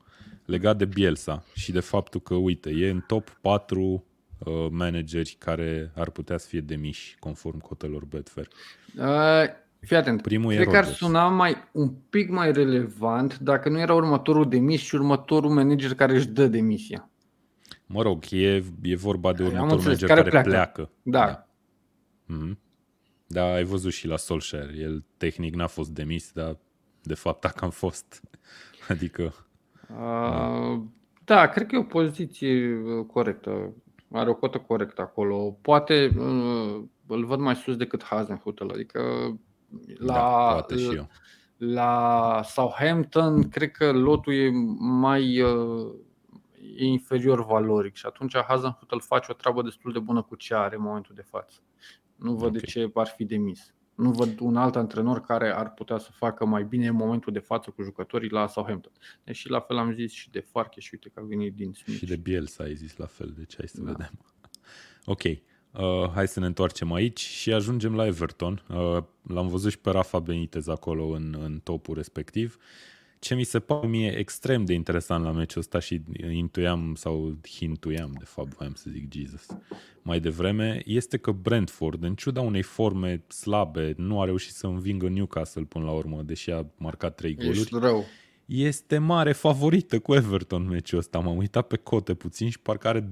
Legat de Bielsa și de faptul că, uite, e în top 4 uh, manageri care ar putea să fie demiși conform cotelor Betfair. Uh, Fii atent, Primul cred că ar suna mai, un pic mai relevant dacă nu era următorul demis și următorul manager care își dă demisia. Mă rog, e, e vorba de următorul înțeles, manager care, care pleacă. pleacă. Da. da. Mm-hmm. Da, ai văzut și la Solskjaer. El tehnic n-a fost demis, dar de fapt <laughs> a cam fost. Adică... Uh, da. da, cred că e o poziție uh, corectă. Are o cotă corectă acolo. Poate uh, îl văd mai sus decât Hasenhutel. Adică la, da, poate și eu. la Southampton, cred că lotul e mai uh, e inferior valoric și atunci Hazenhut face o treabă destul de bună cu ce are în momentul de față. Nu văd okay. de ce ar fi demis. Nu văd un alt antrenor care ar putea să facă mai bine în momentul de față cu jucătorii la Southampton. Deși la fel am zis și de Farke și uite că a venit din Smith. Și de Bielsa ai zis la fel, deci hai să da. vedem. Ok, Uh, hai să ne întoarcem aici și ajungem la Everton. Uh, l-am văzut și pe Rafa Benitez acolo în, în topul respectiv. Ce mi se pare mie extrem de interesant la meciul ăsta și intuiam sau hintuiam, de fapt, voiam să zic Jesus, mai devreme, este că Brentford, în ciuda unei forme slabe, nu a reușit să învingă Newcastle până la urmă, deși a marcat trei goluri. Ești rău este mare favorită cu Everton meciul ăsta. M-am uitat pe cote puțin și parcă are 2-20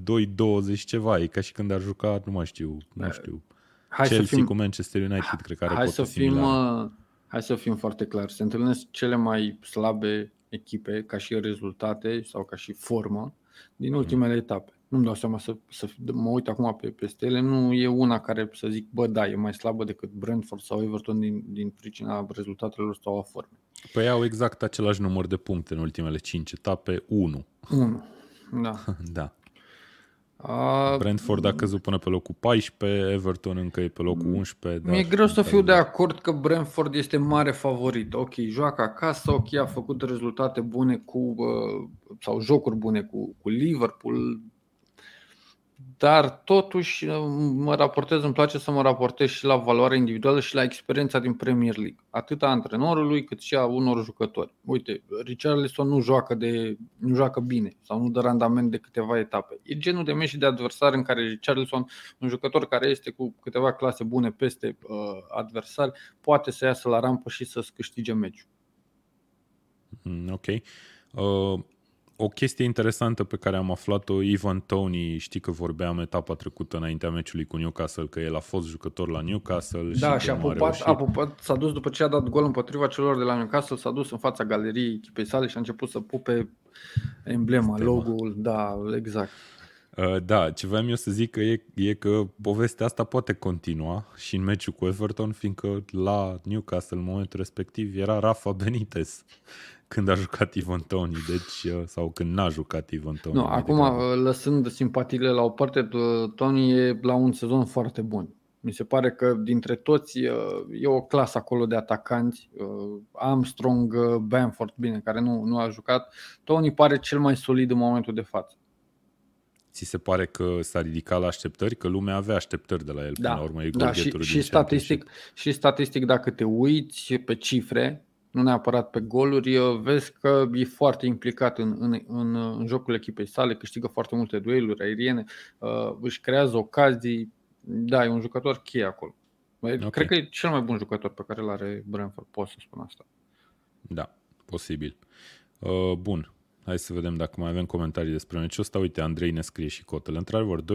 ceva. E ca și când ar juca, nu mai știu, nu știu, hai Chelsea să fim, cu Manchester United, cred că are Hai să fim, uh, hai să fim foarte clari, se întâlnesc cele mai slabe echipe ca și rezultate sau ca și formă din ultimele etape. Nu-mi dau seama să, să mă uit acum pe, peste ele, nu e una care să zic, bă, da, e mai slabă decât Brentford sau Everton din, din pricina rezultatelor sau a formei. Păi au exact același număr de puncte în ultimele 5 etape, 1. 1, da. <laughs> da. A, Brentford a căzut până pe locul 14, Everton încă e pe locul 11. Mi-e greu să fiu de acord că Brentford este mare favorit. Ok, joacă acasă, ok, a făcut rezultate bune cu, uh, sau jocuri bune cu, cu Liverpool, dar totuși uh, mă raportez, îmi place să mă raportez și la valoarea individuală și la experiența din Premier League, atât a antrenorului cât și a unor jucători. Uite, Richarlison nu joacă, de, nu joacă bine sau nu dă randament de câteva etape. E genul de meci de adversar în care Richarlison, un jucător care este cu câteva clase bune peste uh, adversari, poate să iasă la rampă și să-ți câștige meciul. Mm, ok. Uh, o chestie interesantă pe care am aflat-o, Ivan Tony, știi că vorbeam etapa trecută înaintea meciului cu Newcastle, că el a fost jucător la Newcastle. Da, și, și a pupat, a pupat, s-a dus după ce a dat gol împotriva celor de la Newcastle, s-a dus în fața galeriei echipei sale și a început să pupe emblema, logo-ul, da, exact. Uh, da, ce vreau eu să zic că e, e că povestea asta poate continua și în meciul cu Everton, fiindcă la Newcastle în momentul respectiv era Rafa Benitez când a jucat Ivan Tony, deci, uh, sau când n-a jucat Ivan Tony. Nu, acum, uh, lăsând simpatiile la o parte, Tony e la un sezon foarte bun. Mi se pare că dintre toți e o clasă acolo de atacanți. Armstrong, Bamford, bine, care nu, nu a jucat. Tony pare cel mai solid în momentul de față ți se pare că s-a ridicat la așteptări? Că lumea avea așteptări de la el da, până la urmă. E da, și, și, statistic, și statistic, dacă te uiți pe cifre, nu neapărat pe goluri, vezi că e foarte implicat în, în, în, în jocul echipei sale, câștigă foarte multe dueluri aeriene, uh, își creează ocazii. Da, e un jucător cheie acolo. Okay. Cred că e cel mai bun jucător pe care îl are Brentford, pot să spun asta. Da, posibil. Uh, bun, Hai să vedem dacă mai avem comentarii despre meciul ăsta. Uite, Andrei ne scrie și cotele. Într-adevăr, 2-25.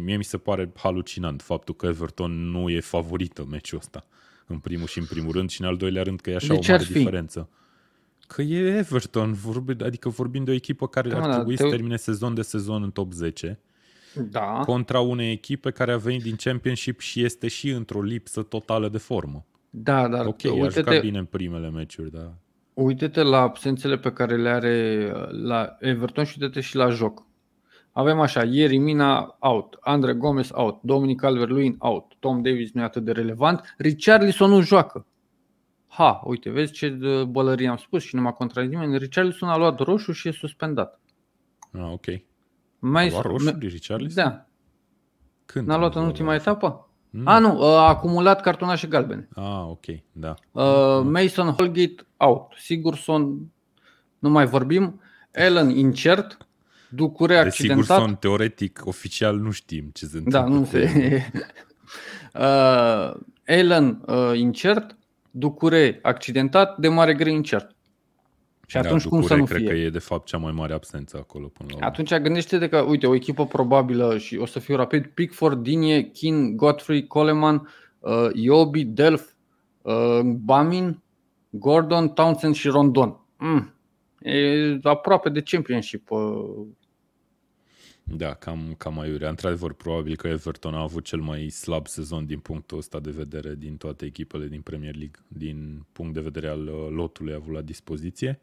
Mie mi se pare halucinant faptul că Everton nu e favorită meciul ăsta. În primul și în primul rând și în al doilea rând că e așa de o mare diferență. Că e Everton, vorbi, adică vorbim de o echipă care da, ar da, trebui te... să termine sezon de sezon în top 10. Da. Contra unei echipe care a venit din Championship și este și într-o lipsă totală de formă. Da, dar ok, aș jucat bine în primele meciuri, da. Uite-te la absențele pe care le are la Everton și uite-te și la joc. Avem așa, ieri Mina out, Andre Gomez out, Dominic Calvert-Lewin out, Tom Davis nu e atât de relevant, Richarlison nu joacă. Ha, uite, vezi ce bălărie am spus și nu m-a contrazis nimeni. Richarlison a luat roșu și e suspendat. Ah, ok. Mai a luat roșu Richarlison? Da. Când? N-a luat în ultima etapă? Mm. A, nu, a acumulat cartonașe galbene. Ah, ok, da. Uh, Mason Holgate out. Sigurson, nu mai vorbim. Ellen incert. Ducure de accidentat. Sigurson, teoretic, oficial, nu știm ce se întâmplă. Da, nu se... <laughs> uh, Ellen uh, incert. Ducure accidentat. De mare greu incert. Și da, atunci cum să nu cred fie? că e de fapt cea mai mare absență acolo până la urmă. Atunci gândește-te că, uite, o echipă probabilă și o să fiu rapid, Pickford, Dinie, Kin, Godfrey, Coleman, uh, Iobi, Delf, uh, Bamin, Gordon, Townsend și Rondon. Mm. E aproape de championship uh, da, cam, cam aiurea. Într-adevăr, probabil că Everton a avut cel mai slab sezon din punctul ăsta de vedere din toate echipele din Premier League, din punct de vedere al uh, lotului avut la dispoziție.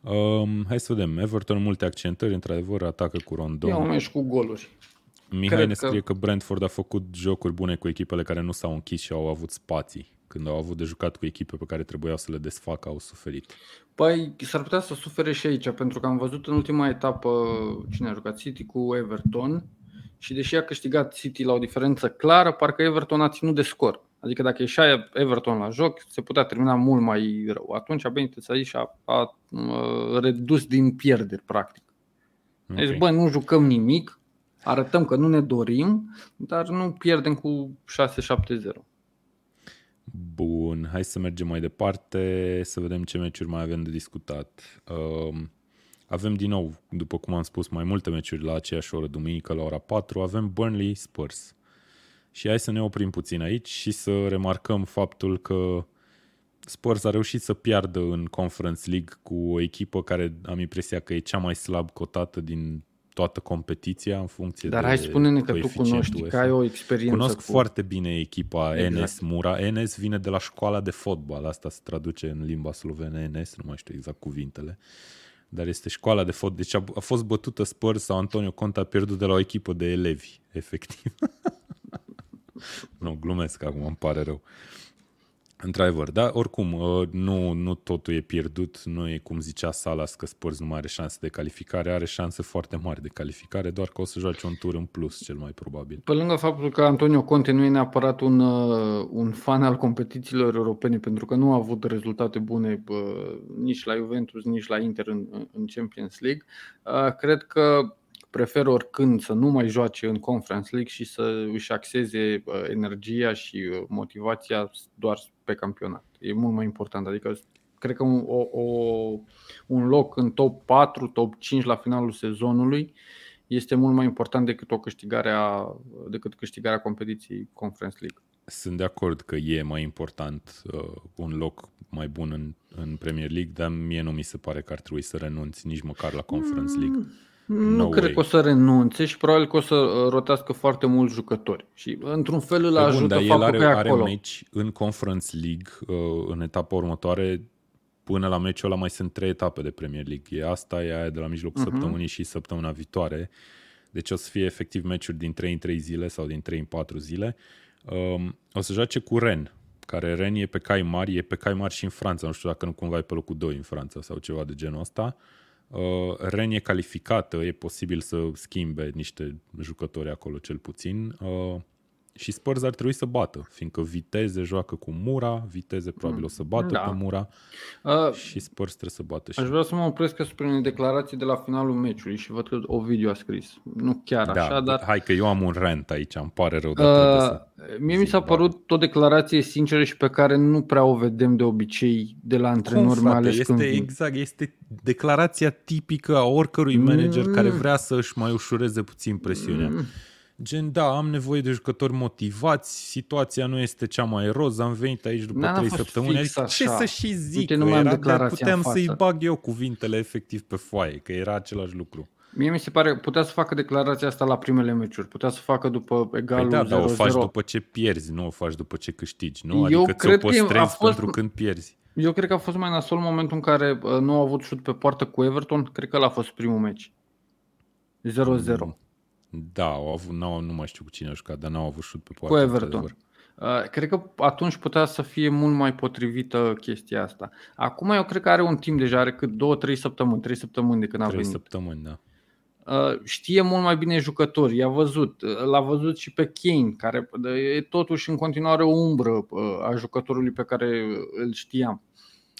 Um, hai să vedem. Everton multe accentări, într-adevăr, atacă cu Rondon. Ia un cu goluri. Mihai Cred ne scrie că... că Brentford a făcut jocuri bune cu echipele care nu s-au închis și au avut spații. Când au avut de jucat cu echipe pe care trebuia să le desfacă, au suferit. Păi s-ar putea să sufere și aici, pentru că am văzut în ultima etapă cine a jucat City cu Everton și deși a câștigat City la o diferență clară, parcă Everton a ținut de scor. Adică dacă ieșea Everton la joc, se putea termina mult mai rău. Atunci Benitez aici a, a, a redus din pierderi, practic. Okay. Deci, bă, nu jucăm nimic, arătăm că nu ne dorim, dar nu pierdem cu 6-7-0. Bun, hai să mergem mai departe, să vedem ce meciuri mai avem de discutat. Uh, avem din nou, după cum am spus, mai multe meciuri la aceeași oră, duminică la ora 4. Avem Burnley Spurs. Și hai să ne oprim puțin aici și să remarcăm faptul că Spurs a reușit să piardă în Conference League cu o echipă care am impresia că e cea mai slab cotată din toată competiția în funcție Dar de hai spune-ne că tu cunoști, că ai o experiență Cunosc cu... foarte bine echipa Exact. NS Mura. NS vine de la școala de fotbal, asta se traduce în limba slovenă NS, nu mai știu exact cuvintele. Dar este școala de fotbal. Deci a, a fost bătută Spurs sau Antonio Conte a pierdut de la o echipă de elevi, efectiv. <laughs> nu, glumesc acum, îmi pare rău. Într-adevăr, da, oricum, uh, nu, nu totul e pierdut, nu e cum zicea Salas că Spurs nu mai are șanse de calificare, are șanse foarte mari de calificare, doar că o să joace un tur în plus, cel mai probabil. Pe lângă faptul că Antonio Conte nu e neapărat un, uh, un fan al competițiilor europene, pentru că nu a avut rezultate bune bă, nici la Juventus, nici la Inter în, în Champions League, uh, cred că preferă oricând să nu mai joace în Conference League și să își axeze energia și motivația doar pe campionat. E mult mai important. Adică cred că un, o, o, un loc în top 4, top 5 la finalul sezonului este mult mai important decât o câștigare a, decât câștigarea competiției Conference League. Sunt de acord că e mai important uh, un loc mai bun în, în Premier League, dar mie nu mi se pare că ar trebui să renunți nici măcar la Conference League. Mm. Nu no cred way. că o să renunțe și probabil că o să uh, rotească foarte mulți jucători. Și într-un fel îl ajută bun, faptul are, că e are acolo. meci în Conference League uh, în etapa următoare. Până la meciul ăla mai sunt trei etape de Premier League. E asta, e aia de la mijlocul uh-huh. săptămânii și săptămâna viitoare. Deci o să fie efectiv meciuri din 3 în 3 zile sau din 3 în 4 zile. Um, o să joace cu Ren, care Ren e pe cai mari, e pe cai mari și în Franța. Nu știu dacă nu cumva e pe locul 2 în Franța sau ceva de genul ăsta. Uh, Ren e calificată, e posibil să schimbe niște jucători acolo cel puțin. Uh, și Spurs ar trebui să bată, fiindcă Viteze joacă cu Mura, Viteze probabil o să bată da. pe Mura uh, și Spurs trebuie să bată și Aș vrea să mă opresc asupra unei declarații de la finalul meciului și văd că Ovidiu a scris. Nu chiar da, așa, dar... Hai că eu am un rent aici, îmi pare rău, dar uh, să Mie mi s-a părut o declarație sinceră și pe care nu prea o vedem de obicei de la antrenori, mai ales este când exact, este declarația tipică a oricărui manager mm. care vrea să își mai ușureze puțin presiunea. Mm. Gen, da, am nevoie de jucători motivați, situația nu este cea mai roz, am venit aici după N-a trei fost săptămâni. fix Adică, ce așa. să și zic? Uite, că nu mai am era, declarația puteam în față. să-i bag eu cuvintele efectiv pe foaie, că era același lucru. Mie mi se pare că putea să facă declarația asta la primele meciuri, putea să facă după Păi egalul da, dar o 0-0. faci după ce pierzi, nu o faci după ce câștigi, nu? Eu Adică ți-o cred că a păstrezi fost- pentru când pierzi. Eu cred că a fost mai nasol momentul în care uh, nu au avut șut pe poartă cu Everton, cred că ăla a fost primul meci. 0-0. Da, au avut, n-au, nu mai știu cu cine a jucat, dar n-au avut șut pe Cu poartă. Everton. într-adevăr. Uh, Cred că atunci putea să fie mult mai potrivită chestia asta. Acum eu cred că are un timp deja, are cât 2-3 săptămâni, 3 săptămâni de când a Trei venit. săptămâni, da. Uh, Știe mult mai bine jucători, i-a văzut. Uh, L-a văzut și pe Kane, care uh, e totuși în continuare o umbră uh, a jucătorului pe care îl știam.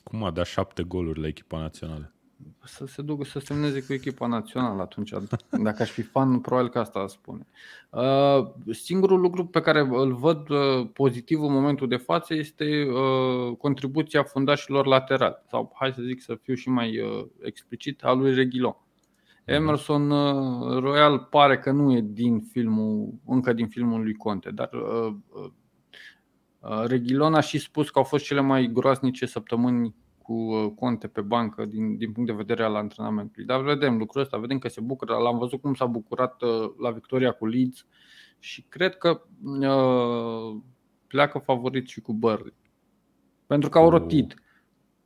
Cum a dat șapte goluri la echipa națională? Să se ducă să semneze cu echipa națională atunci. Dacă aș fi fan, probabil că asta spune. Uh, Singurul lucru pe care îl văd uh, pozitiv în momentul de față este uh, contribuția fundașilor laterali. Sau, hai să zic să fiu și mai uh, explicit, a lui Reghilon. Emerson uh, Royal pare că nu e din filmul, încă din filmul lui Conte, dar uh, uh, uh, Reghilon a și spus că au fost cele mai groaznice săptămâni cu uh, Conte pe bancă din, din punct de vedere al antrenamentului. Dar vedem lucrul ăsta, vedem că se bucură. L-am văzut cum s-a bucurat uh, la victoria cu Leeds și cred că uh, pleacă favorit și cu Burnley. Pentru că au Cu- rotit.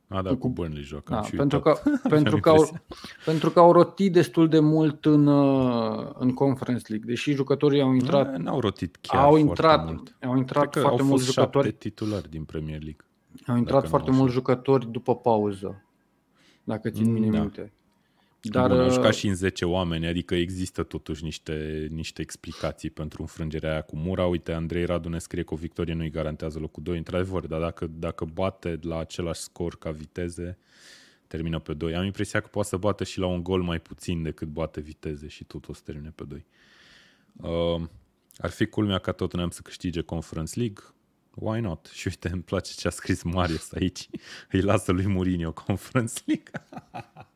A, da, Cu- cu Burnley joacă. Da, am și pentru, uitat. că, <laughs> pentru, Am că au, impresia. pentru că au rotit destul de mult în, uh, în Conference League. Deși jucătorii au intrat, Nu, N-au rotit chiar au foarte intrat, mult. au intrat Cred că foarte au mulți fost jucători. șapte titulari din Premier League. Au intrat dacă foarte nu mulți așa. jucători după pauză. Dacă țin Mm, mine da. minte. Dar, Dar Bun, au uh, jucat și în 10 oameni, adică există totuși niște, niște explicații pentru înfrângerea aia cu Mura. Uite, Andrei Radu ne scrie că o victorie nu-i garantează locul 2, într-adevăr, dar dacă, dacă bate la același scor ca viteze, termină pe 2. Am impresia că poate să bată și la un gol mai puțin decât bate viteze și tot o să termine pe 2. Uh, ar fi culmea ca Tottenham să câștige Conference League? Why not? <laughs> Și uite, îmi place ce a scris Marius aici. Îi lasă lui Mourinho Conference League. <laughs>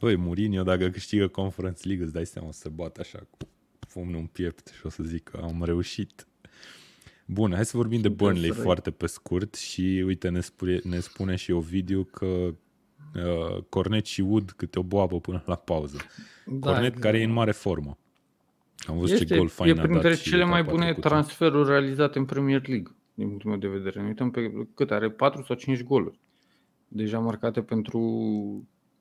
Băi, Mourinho, dacă câștigă Conference League, îți dai seama o să bată așa cu pumnul în piept și o să zic că am reușit. Bun, hai să vorbim de Burnley foarte pe scurt și uite, ne spune, ne spune și Ovidiu că uh, Cornet și Wood câte o boabă până la pauză. Da, Cornet care e în mare formă. Am văzut este, ce gol fain E printre cele mai bune trecută. transferuri realizate în Premier League, din punctul meu de vedere. Ne uităm pe cât are, 4 sau 5 goluri deja marcate pentru,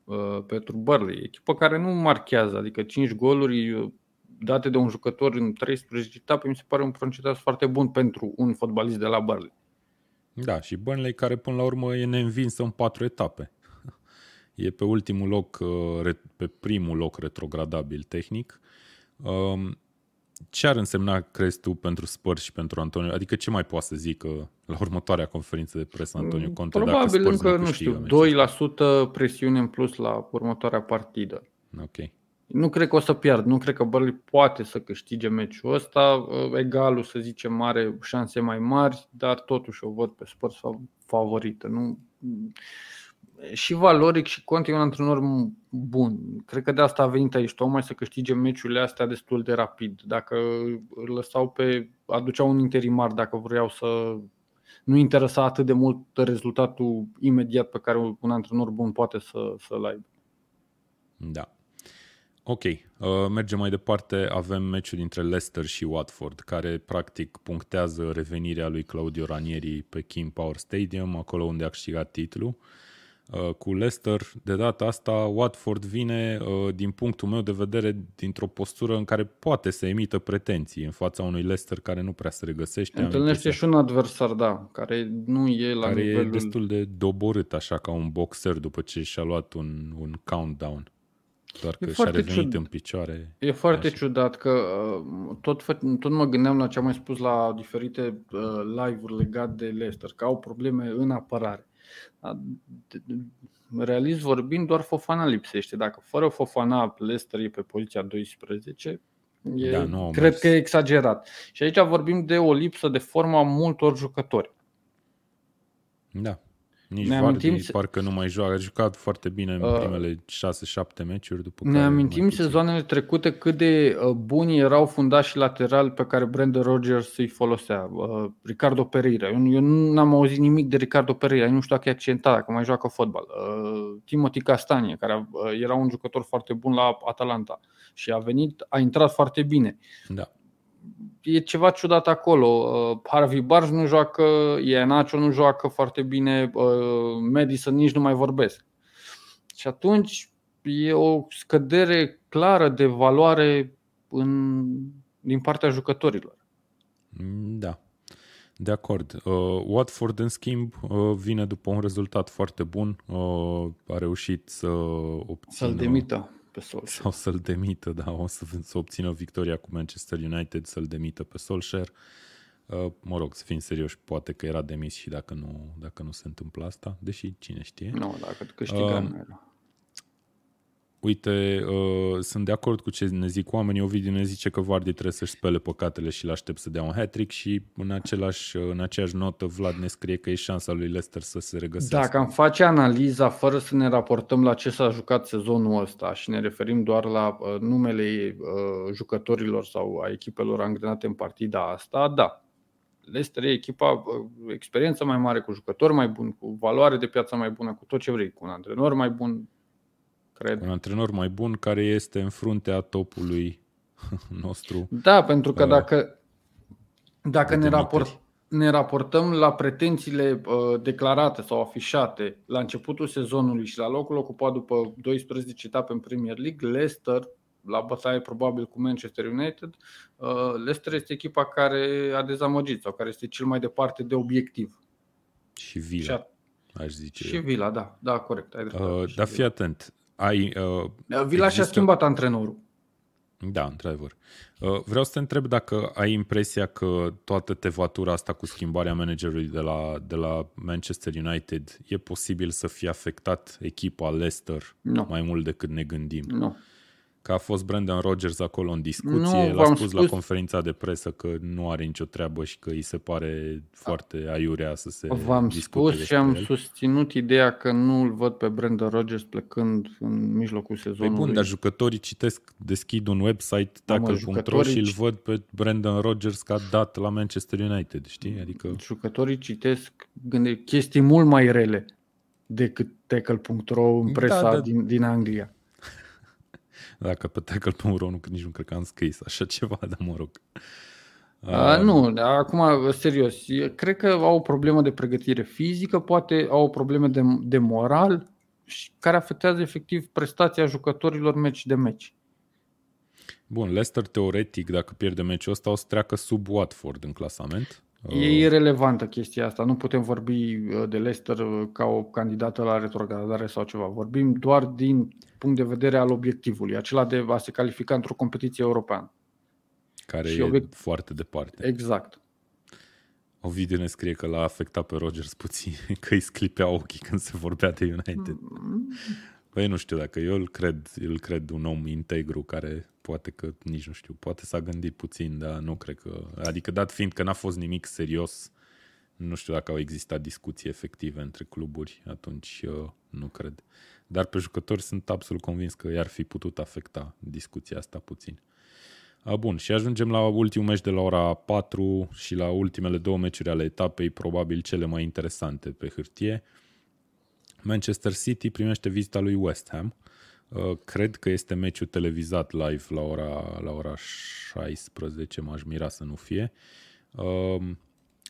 uh, pentru Burnley. Echipă care nu marchează, adică 5 goluri uh, date de un jucător în 13 etape, mi se pare un procentaj foarte bun pentru un fotbalist de la Burnley. Da, și Burnley care până la urmă e neînvinsă în patru etape. <laughs> E pe ultimul loc, uh, pe primul loc retrogradabil tehnic. Um, ce ar însemna, crezi tu, pentru Spurs și pentru Antonio? Adică ce mai poate să zică la următoarea conferință de presă Antonio mm, Conte? Probabil dacă încă, nu știu, 2% presiune în plus la următoarea partidă. Ok. Nu cred că o să pierd, nu cred că Burnley poate să câștige meciul ăsta. Egalul, să zicem, are șanse mai mari, dar totuși o văd pe Spurs favorită. Nu și valoric și Conte e un antrenor bun. Cred că de asta a venit aici, tocmai să câștige meciurile astea destul de rapid. Dacă îl lăsau pe. aduceau un interimar dacă vreau să nu interesa atât de mult rezultatul imediat pe care un antrenor bun poate să, să-l aibă. Da. Ok, uh, mergem mai departe. Avem meciul dintre Leicester și Watford, care practic punctează revenirea lui Claudio Ranieri pe King Power Stadium, acolo unde a câștigat titlul. Uh, cu Leicester, de data asta, Watford vine, uh, din punctul meu de vedere, dintr-o postură în care poate să emită pretenții în fața unui Leicester care nu prea se regăsește. Întâlnește și un adversar, da, care nu e la care nivelul... e destul de doborât, așa ca un boxer după ce și-a luat un, un countdown. Doar că și-a revenit ciud... în picioare. E foarte așa. ciudat că uh, tot, tot mă gândeam la ce am mai spus la diferite live-uri legate de Leicester, că au probleme în apărare. Realist vorbind, doar Fofana lipsește. Dacă fără Fofana Leicester e pe poziția 12, e, da, nu, cred mers. că e exagerat. Și aici vorbim de o lipsă de formă a multor jucători. Da. Nici ne Vardy amintim... parcă nu mai joacă. A jucat foarte bine în uh, primele 6-7 meciuri. După ne amintim sezoanele trecute cât de uh, buni erau fundași laterali pe care Brandon Rogers îi folosea. Uh, Ricardo Pereira. Eu, eu nu am auzit nimic de Ricardo Pereira. Eu nu știu dacă e accidentat, dacă mai joacă fotbal. Uh, Timothy Castanie, care uh, era un jucător foarte bun la Atalanta și a venit, a intrat foarte bine. Da e ceva ciudat acolo. Uh, Harvey Barnes nu joacă, Ianacio nu joacă foarte bine, uh, Madison nici nu mai vorbesc. Și atunci e o scădere clară de valoare în, din partea jucătorilor. Da, de acord. Uh, Watford, în schimb, uh, vine după un rezultat foarte bun. Uh, a reușit să obțină... Să-l demită pe Solskjaer. Sau să-l demită, da, o să, să obțină victoria cu Manchester United, să-l demită pe Solskjaer. Uh, mă rog, să fim serioși, poate că era demis și dacă nu, dacă nu se întâmplă asta, deși cine știe. Nu, dacă câștiga uh, nu era. Uite, uh, sunt de acord cu ce ne zic oamenii. Ovidiu ne zice că Vardy trebuie să-și spele păcatele și l-aștept să dea un hat și în, același, uh, în aceeași notă Vlad ne scrie că e șansa lui Leicester să se regăsească. Dacă am face analiza fără să ne raportăm la ce s-a jucat sezonul ăsta și ne referim doar la uh, numele uh, jucătorilor sau a echipelor angrenate în partida asta, da, Leicester e echipa, uh, experiență mai mare, cu jucători mai buni, cu valoare de piață mai bună, cu tot ce vrei, cu un antrenor mai bun, cred. Un antrenor mai bun care este în fruntea topului <laughs> nostru. Da, pentru că uh, dacă, dacă ne, raport, ne raportăm la pretențiile uh, declarate sau afișate la începutul sezonului și la locul ocupat după 12 etape în Premier League, Leicester, la bătaie probabil cu Manchester United, uh, Leicester este echipa care a dezamăgit sau care este cel mai departe de obiectiv. Și Villa, și a... aș zice. Și Villa, da, da, corect. Ai uh, dar fii atent, ai, uh, Villa există... și-a schimbat antrenorul. Da, într-adevăr. Uh, vreau să te întreb dacă ai impresia că toată tevatura asta cu schimbarea managerului de la, de la Manchester United e posibil să fie afectat echipa Leicester no. mai mult decât ne gândim. Nu. Că a fost Brandon Rogers acolo în discuție, Nu, l-a v-am spus, la spus- conferința de presă că nu are nicio treabă și că îi se pare foarte aiurea să se V-am discute spus și despre am el. susținut ideea că nu îl văd pe Brandon Rodgers plecând în mijlocul Păi sezonului. bun, dar jucătorii citesc, deschid un website, Da, mă, tackle.ro jucătorii și îl ci- văd pe Brandon Rogers ca dat la Manchester United, știi? Adică, Jucătorii citesc gânde, chestii mult mai rele decât tackle.ro în Da, presa da. Din, din Anglia. Dacă pe tackle.ro nu, nici nu cred că am scris așa ceva, <laughs> dar mă rog. A, nu, acum, serios, e- cred că au o problemă de pregătire fizică, poate au o problemă de, de moral și care afectează efectiv prestația jucătorilor meci de meci. Bun, Leicester teoretic, dacă pierde meciul ăsta, o să treacă sub Watford în clasament. E irelevantă chestia asta. Nu putem vorbi uh, de Leicester uh, ca o candidată la retrogradare sau ceva. Vorbim doar din punct de vedere al obiectivului, acela de a se califica într-o competiție europeană. care și e obiect- foarte departe. Exact. Ovidiu ne scrie că l-a afectat pe Rogers puțin, <laughs> că îi sclipea ochii când se vorbea de United. Mm, Păi nu știu dacă eu îl cred, îl cred un om integru care poate că, nici nu știu, poate s-a gândit puțin, dar nu cred că, adică dat fiind că n-a fost nimic serios, nu știu dacă au existat discuții efective între cluburi, atunci uh, nu cred. Dar pe jucători sunt absolut convins că i-ar fi putut afecta discuția asta puțin. A, bun, și ajungem la ultimul meci de la ora 4 și la ultimele două meciuri ale etapei, probabil cele mai interesante pe hârtie. Manchester City primește vizita lui West Ham. Uh, Cred că este meciul televizat live la ora, la ora 16, m-aș mira să nu fie.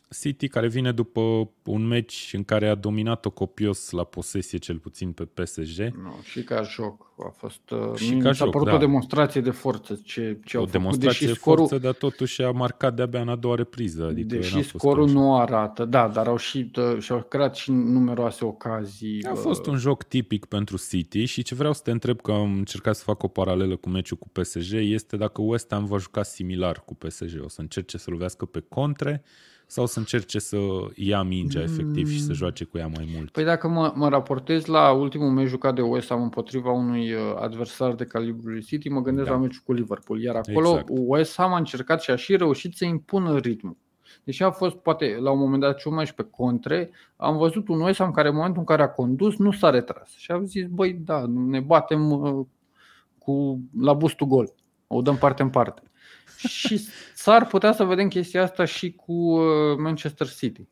Uh, City care vine după un meci în care a dominat-o copios la posesie cel puțin pe PSG. Nu, și ca joc. A fost uh, Și mi ca s-a joc, părut da. o demonstrație de forță ce, ce o au făcut, demonstrație deși de scorul, forță, dar totuși a marcat de-abia în a doua repriză. Adică n-a deși fost scorul așa. nu arată. Da, dar au și, uh, și-au creat și numeroase ocazii. A uh, fost un joc tipic pentru City și ce vreau să te întreb, că am încercat să fac o paralelă cu meciul cu PSG, este dacă West Ham va juca similar cu PSG. O să încerce să lovească pe contre sau să încerce să ia mingea efectiv și să joace cu ea mai mult. Păi dacă mă, mă raportez la ultimul meci jucat de West Ham împotriva unui uh, adversar de calibrul City, mă gândesc Da. la meciul cu Liverpool. Iar acolo Exact. West Ham a încercat și a și reușit să impună ritmul. Deși a fost, poate, la un moment dat și un meci pe contre, am văzut un West Ham care în momentul în care a condus nu s-a retras. Și am zis, băi, da, ne batem uh, cu, la bustul gol. O dăm parte în parte. Și s-ar putea să vedem chestia asta și cu uh, Manchester City.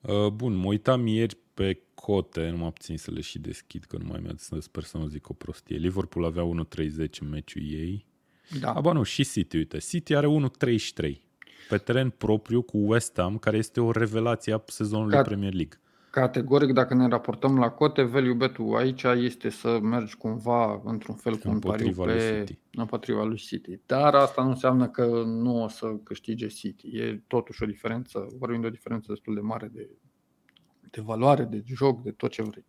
Uh, Bun, mă uitam ieri pe cote, nu mă abțin să le și deschid, că nu mai mi-a să sper să nu zic o prostie. Liverpool avea 1.30 în meciul ei. Da. Aba nu, și City, uite. City are 1.33 pe teren propriu cu West Ham, care este o revelație a sezonului Ca- Premier League. Categoric, dacă ne raportăm la cote, value bet-ul aici este să mergi cumva într-un fel cu un pariu Împotriva lui pe City. împotriva lui City. Dar asta nu înseamnă că nu o să câștige City. E totuși o diferență, vorbim de o diferență destul de mare de, de valoare, de joc, de tot ce vrei.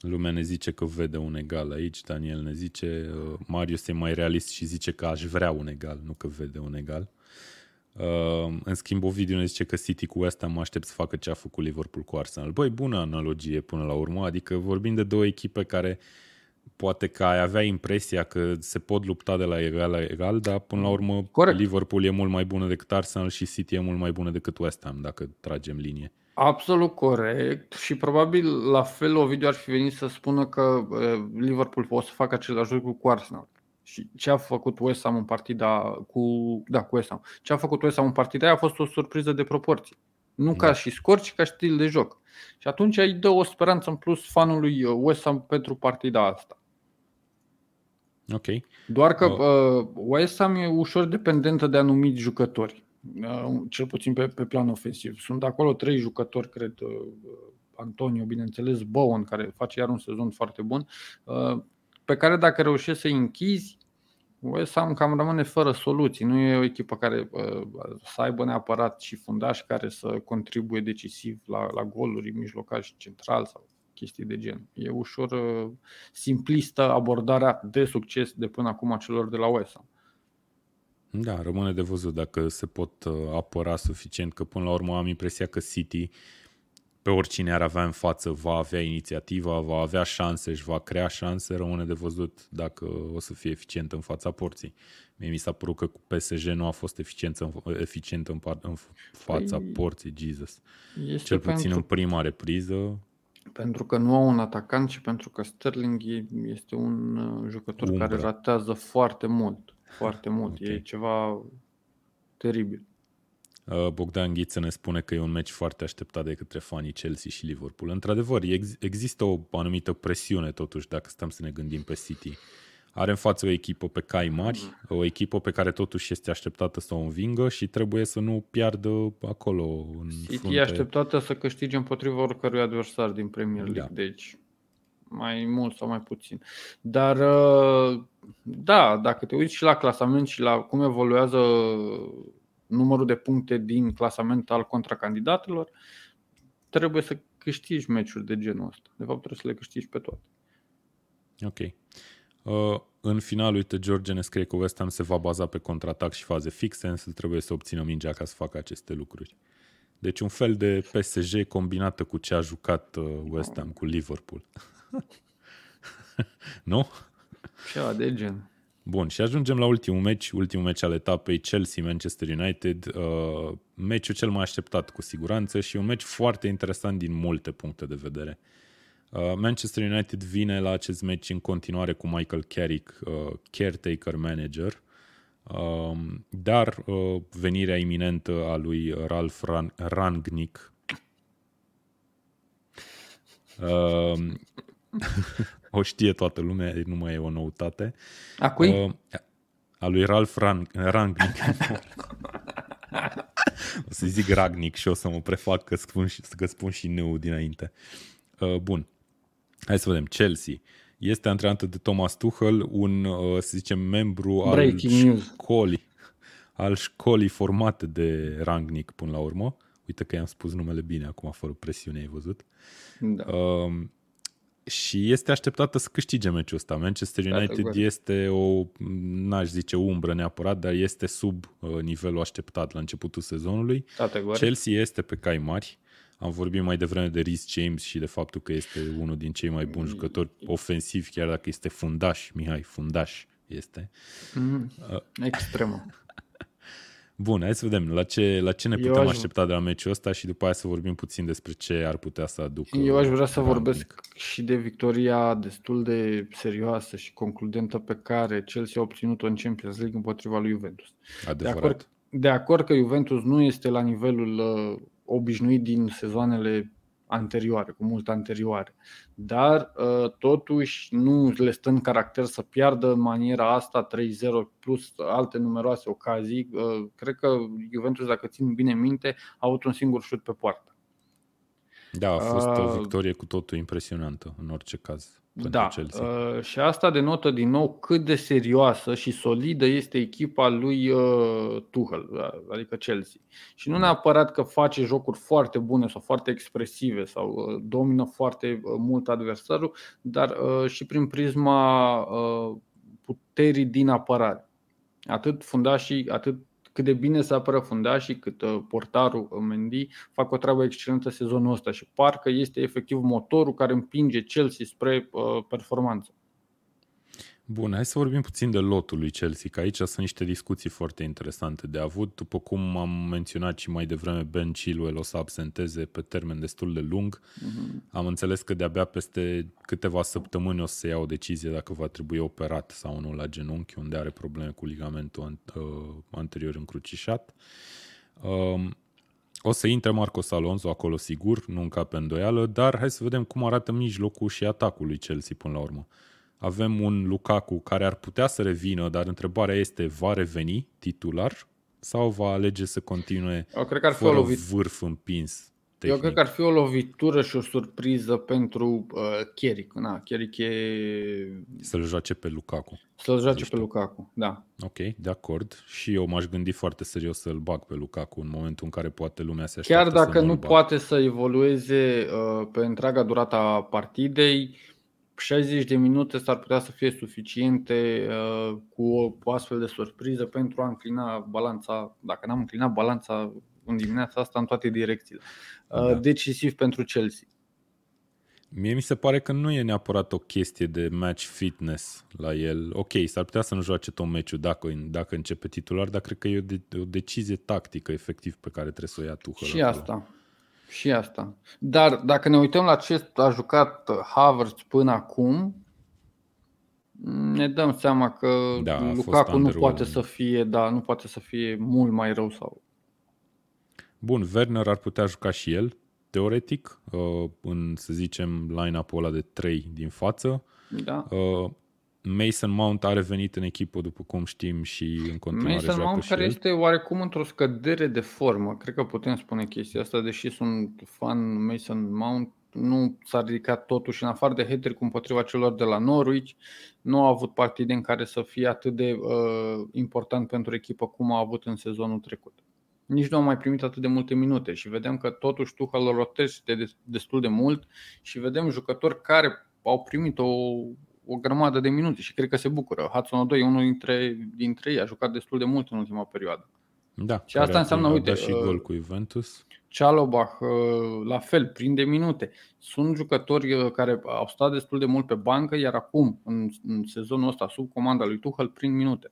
Lumea ne zice că vede un egal aici, Daniel ne zice, uh, Marius e mai realist și zice că aș vrea un egal, nu că vede un egal. Uh, în schimb, Ovidiu ne zice că City cu West Ham mă aștept să facă ce a făcut Liverpool cu Arsenal. Băi, bună analogie până la urmă, adică vorbim de două echipe care poate că ai avea impresia că se pot lupta de la egal la egal, dar până la urmă Corect. Liverpool e mult mai bună decât Arsenal și City e mult mai bună decât West Ham, dacă tragem linie. Absolut corect și probabil la fel Ovidiu ar fi venit să spună că eh, Liverpool o să facă același lucru cu Arsenal. Și ce a făcut West Ham în partida cu, da, cu West Ham. Ce a făcut West Ham în partida aia a fost o surpriză de proporții. Nu ca Da. și scor, ci ca stil de joc. Și atunci îi dă o speranță în plus fanului eh, West Ham pentru partida asta. Ok. Doar că Uh. uh, West Ham e ușor dependentă de anumiți jucători, uh, cel puțin pe, pe plan ofensiv. Sunt acolo trei jucători, cred, uh, Antonio, bineînțeles, Bowen, care face iar un sezon foarte bun, uh, pe care dacă reușești să-i închizi, West Ham cam rămâne fără soluții. Nu e o echipă care uh, să aibă neapărat și fundași care să contribuie decisiv la, la goluri, mijlocași central sau chestii de gen. E ușor uh, simplistă abordarea de succes de până acum a celor de la West Ham. Da, rămâne de văzut dacă se pot uh, apăra suficient, că până la urmă am impresia că City pe oricine ar avea în față va avea inițiativa, va avea șanse, își va crea șanse, rămâne de văzut dacă o să fie eficient în fața porții. Mie mi s-a părut că cu PSG nu a fost eficient în, eficient în, în fața păi, porții, Jesus. Este Cel puțin pentru, în prima repriză. Pentru că nu au un atacant și pentru că Sterling este un uh, jucător Umbră. care ratează foarte mult. Foarte mult. Okay. E ceva teribil. Uh, Bogdan Ghiță ne spune că e un meci foarte așteptat de către fanii Chelsea și Liverpool. Într-adevăr, ex- există o anumită presiune totuși dacă stăm să ne gândim pe City. Are în față o echipă pe cai mari, o echipă pe care totuși este așteptată să o învingă și trebuie să nu piardă acolo în City frunte. e așteptată să câștige împotriva oricărui adversar din Premier League, da. deci mai mult sau mai puțin. Dar uh, da, dacă te uiți și la clasament și la cum evoluează numărul de puncte din clasament al contracandidatelor, trebuie să câștigi meciuri de genul ăsta. De fapt, trebuie să le câștigi pe toate. Ok. Uh, în final, uite, George ne scrie că West Ham se va baza pe contraatac și faze fixe, însă trebuie să obțină mingea ca să facă aceste lucruri. Deci un fel de PSG combinată cu ce a jucat uh, West Ham cu Liverpool. <laughs> nu? Ceva de gen. Bun, și ajungem la ultimul meci, ultimul meci al etapei Chelsea-Manchester United, uh, meciul cel mai așteptat cu siguranță și un meci foarte interesant din multe puncte de vedere. Uh, Manchester United vine la acest meci în continuare cu Michael Carrick, uh, caretaker manager, uh, dar uh, venirea iminentă a lui Ralf Ran- Rangnick. Uh, <laughs> o știe toată lumea, nu mai e o noutate. A cui? Uh, a lui Ralf Rang- Rangnick. <laughs> o să zic Ragnic și o să mă prefac că spun și, că spun și nu dinainte. Uh, bun. Hai să vedem. Chelsea este antrenată de Thomas Tuchel, un, uh, să zicem, membru Breaking al școlii, al școlii formate de Rangnick până la urmă. Uite că i-am spus numele bine acum, fără presiune, ai văzut. Da. Uh, și este așteptată să câștige meciul ăsta. Manchester United da, este o, n-aș zice umbră neapărat, dar este sub uh, nivelul așteptat la începutul sezonului. Da, Chelsea este pe cai mari. Am vorbit mai devreme de Rhys James și de faptul că este unul din cei mai buni jucători ofensivi, chiar dacă este fundaș, Mihai, fundaș este. Mm, uh, extremă. Bun, hai să vedem la ce, la ce ne putem aș... aștepta de la meciul ăsta și după aia să vorbim puțin despre ce ar putea să aducă. Eu aș vrea să vorbesc și de victoria destul de serioasă și concludentă pe care Chelsea a obținut-o în Champions League împotriva lui Juventus. Adevărat. De acord, de acord că Juventus nu este la nivelul uh, obișnuit din sezoanele anterioare, cu mult anterioare. Dar uh, totuși nu le stă în caracter să piardă în maniera asta 3-0 plus alte numeroase ocazii. Uh, cred că Juventus, dacă țin bine minte, a avut un singur șut pe poartă. Da, a fost o uh, victorie cu totul impresionantă în orice caz da, Chelsea. Uh, și asta denotă din nou cât de serioasă și solidă este echipa lui uh, Tuchel, uh, adică Chelsea. Și nu neapărat că face jocuri foarte bune sau foarte expresive sau uh, domină foarte uh, mult adversarul, dar uh, și prin prisma uh, puterii din apărare. Atât fundașii, atât cât de bine se apără fundașii, cât uh, portarul uh, Mendy fac o treabă excelentă sezonul ăsta și parcă este efectiv motorul care împinge Chelsea spre uh, performanță. Bun, hai să vorbim puțin de lotul lui Chelsea, că aici sunt niște discuții foarte interesante de avut. După cum am menționat și mai devreme, Ben Chilwell o să absenteze pe termen destul de lung. Uh-huh. Am înțeles că de-abia peste câteva săptămâni o să se ia o decizie dacă va trebui operat sau nu la genunchi, unde are probleme cu ligamentul uh, anterior încrucișat. Um, o să intre Marcos Alonso acolo sigur, nu încape îndoială, dar hai să vedem cum arată mijlocul și atacul lui Chelsea până la urmă. Avem un Lukaku care ar putea să revină, dar întrebarea este, va reveni titular sau va alege să continue Eu cred că ar fi fără o lovit... vârf împins? Tehnic. Eu cred că ar fi o lovitură și o surpriză pentru uh, Chieric. Na, Chieric e... Să-l joace pe Lukaku. Să-l joace pe Lukaku, da. Ok, de acord. Și eu m-aș gândi foarte serios să-l bag pe Lukaku în momentul în care poate lumea se așteaptă Chiar dacă nu poate să evolueze uh, pe întreaga durata partidei, 60 de minute s-ar putea să fie suficiente uh, cu o, astfel de surpriză pentru a înclina balanța, dacă n-am înclinat balanța în dimineața asta în toate direcțiile. Da. Decisiv pentru Chelsea. Mie mi se pare că nu e neapărat o chestie de match fitness la el. Ok, s-ar putea să nu joace tot meciul dacă, dacă începe titular, dar cred că e o, de, o decizie tactică efectiv pe care trebuie să o ia Tuchel. Și acolo. asta. Și asta. Dar dacă ne uităm la ce a jucat Havertz până acum, ne dăm seama că da, Lukaku nu poate să fie, da, nu poate să fie mult mai rău sau. Bun, Werner ar putea juca și el, teoretic, uh, în, să zicem, line-up-ul ăla de 3 din față. Da. Uh, Mason Mount a revenit în echipă, după cum știm, și în continuare Mason joacă Mount și care el. este oarecum într-o scădere de formă. Cred că putem spune chestia asta, deși sunt fan Mason Mount, nu s-a ridicat totuși în afară de hateri cu împotriva celor de la Norwich. Nu a avut partide în care să fie atât de uh, important pentru echipă cum a avut în sezonul trecut nici nu au mai primit atât de multe minute și vedem că totuși Tuchel rotește destul de mult și vedem jucători care au primit o, o grămadă de minute și cred că se bucură. Hudson Odoi e unul dintre, dintre ei, a jucat destul de mult în ultima perioadă. Da, și asta înseamnă, uite, și gol cu Juventus. Cialobach, uh, la fel, prinde minute. Sunt jucători uh, care au stat destul de mult pe bancă, iar acum, în, în sezonul ăsta, sub comanda lui Tuchel, prind minute.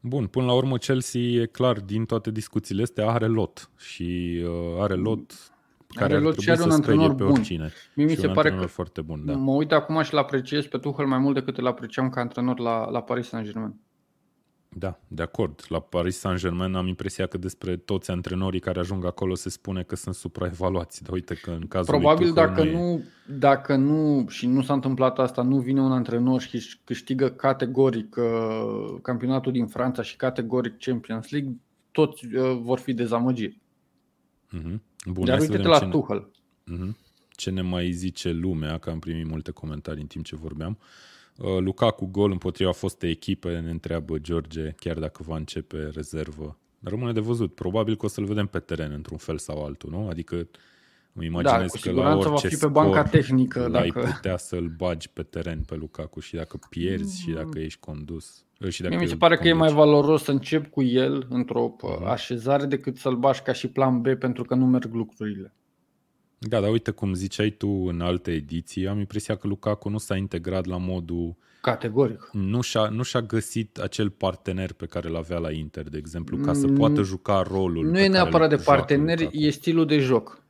Bun, până la urmă Chelsea e clar din toate discuțiile astea are lot și uh, are lot care are lot și are un antrenor pe oricine. Bun. Mie mi se pare că foarte bun, da. mă uit acum și l apreciez pe Tuchel mai mult decât îl apreciam ca antrenor la, la Paris Saint-Germain. Da, de acord. La Paris Saint-Germain am impresia că despre toți antrenorii care ajung acolo se spune că sunt supraevaluați. Dar uite că în cazul Probabil lui dacă nu, nu, dacă nu, și nu s-a întâmplat asta, nu vine un antrenor și câștigă categoric uh, campionatul din Franța și categoric Champions League, toți uh, vor fi dezamăgiri. Uh-huh. Bun, Dar uite-te la ce Tuchel. Uh-huh. Ce ne mai zice lumea, că am primit multe comentarii în timp ce vorbeam. Uh, Uh, Lukaku gol împotriva fostei echipe, ne întreabă George, chiar dacă va începe rezervă. Rămâne de văzut. Probabil că o să-l vedem pe teren într-un fel sau altul, nu? Adică îmi imaginez da, că la orice va fi pe banca tehnică. Dacă... Ai putea să-l bagi pe teren pe Lukaku și dacă pierzi și dacă ești condus. Uh, și dacă Mie mi se pare conduci. că e mai valoros să încep cu el într-o uh-huh. așezare decât să-l bagi ca și plan B pentru că nu merg lucrurile. Da, dar uite cum ziceai tu în alte ediții, am impresia că Lukaku nu s-a integrat la modul... Categoric. Nu și-a, nu și-a găsit acel partener pe care îl avea la Inter, de exemplu, ca să mm, poată juca rolul Nu e neapărat de partener, e stilul de joc.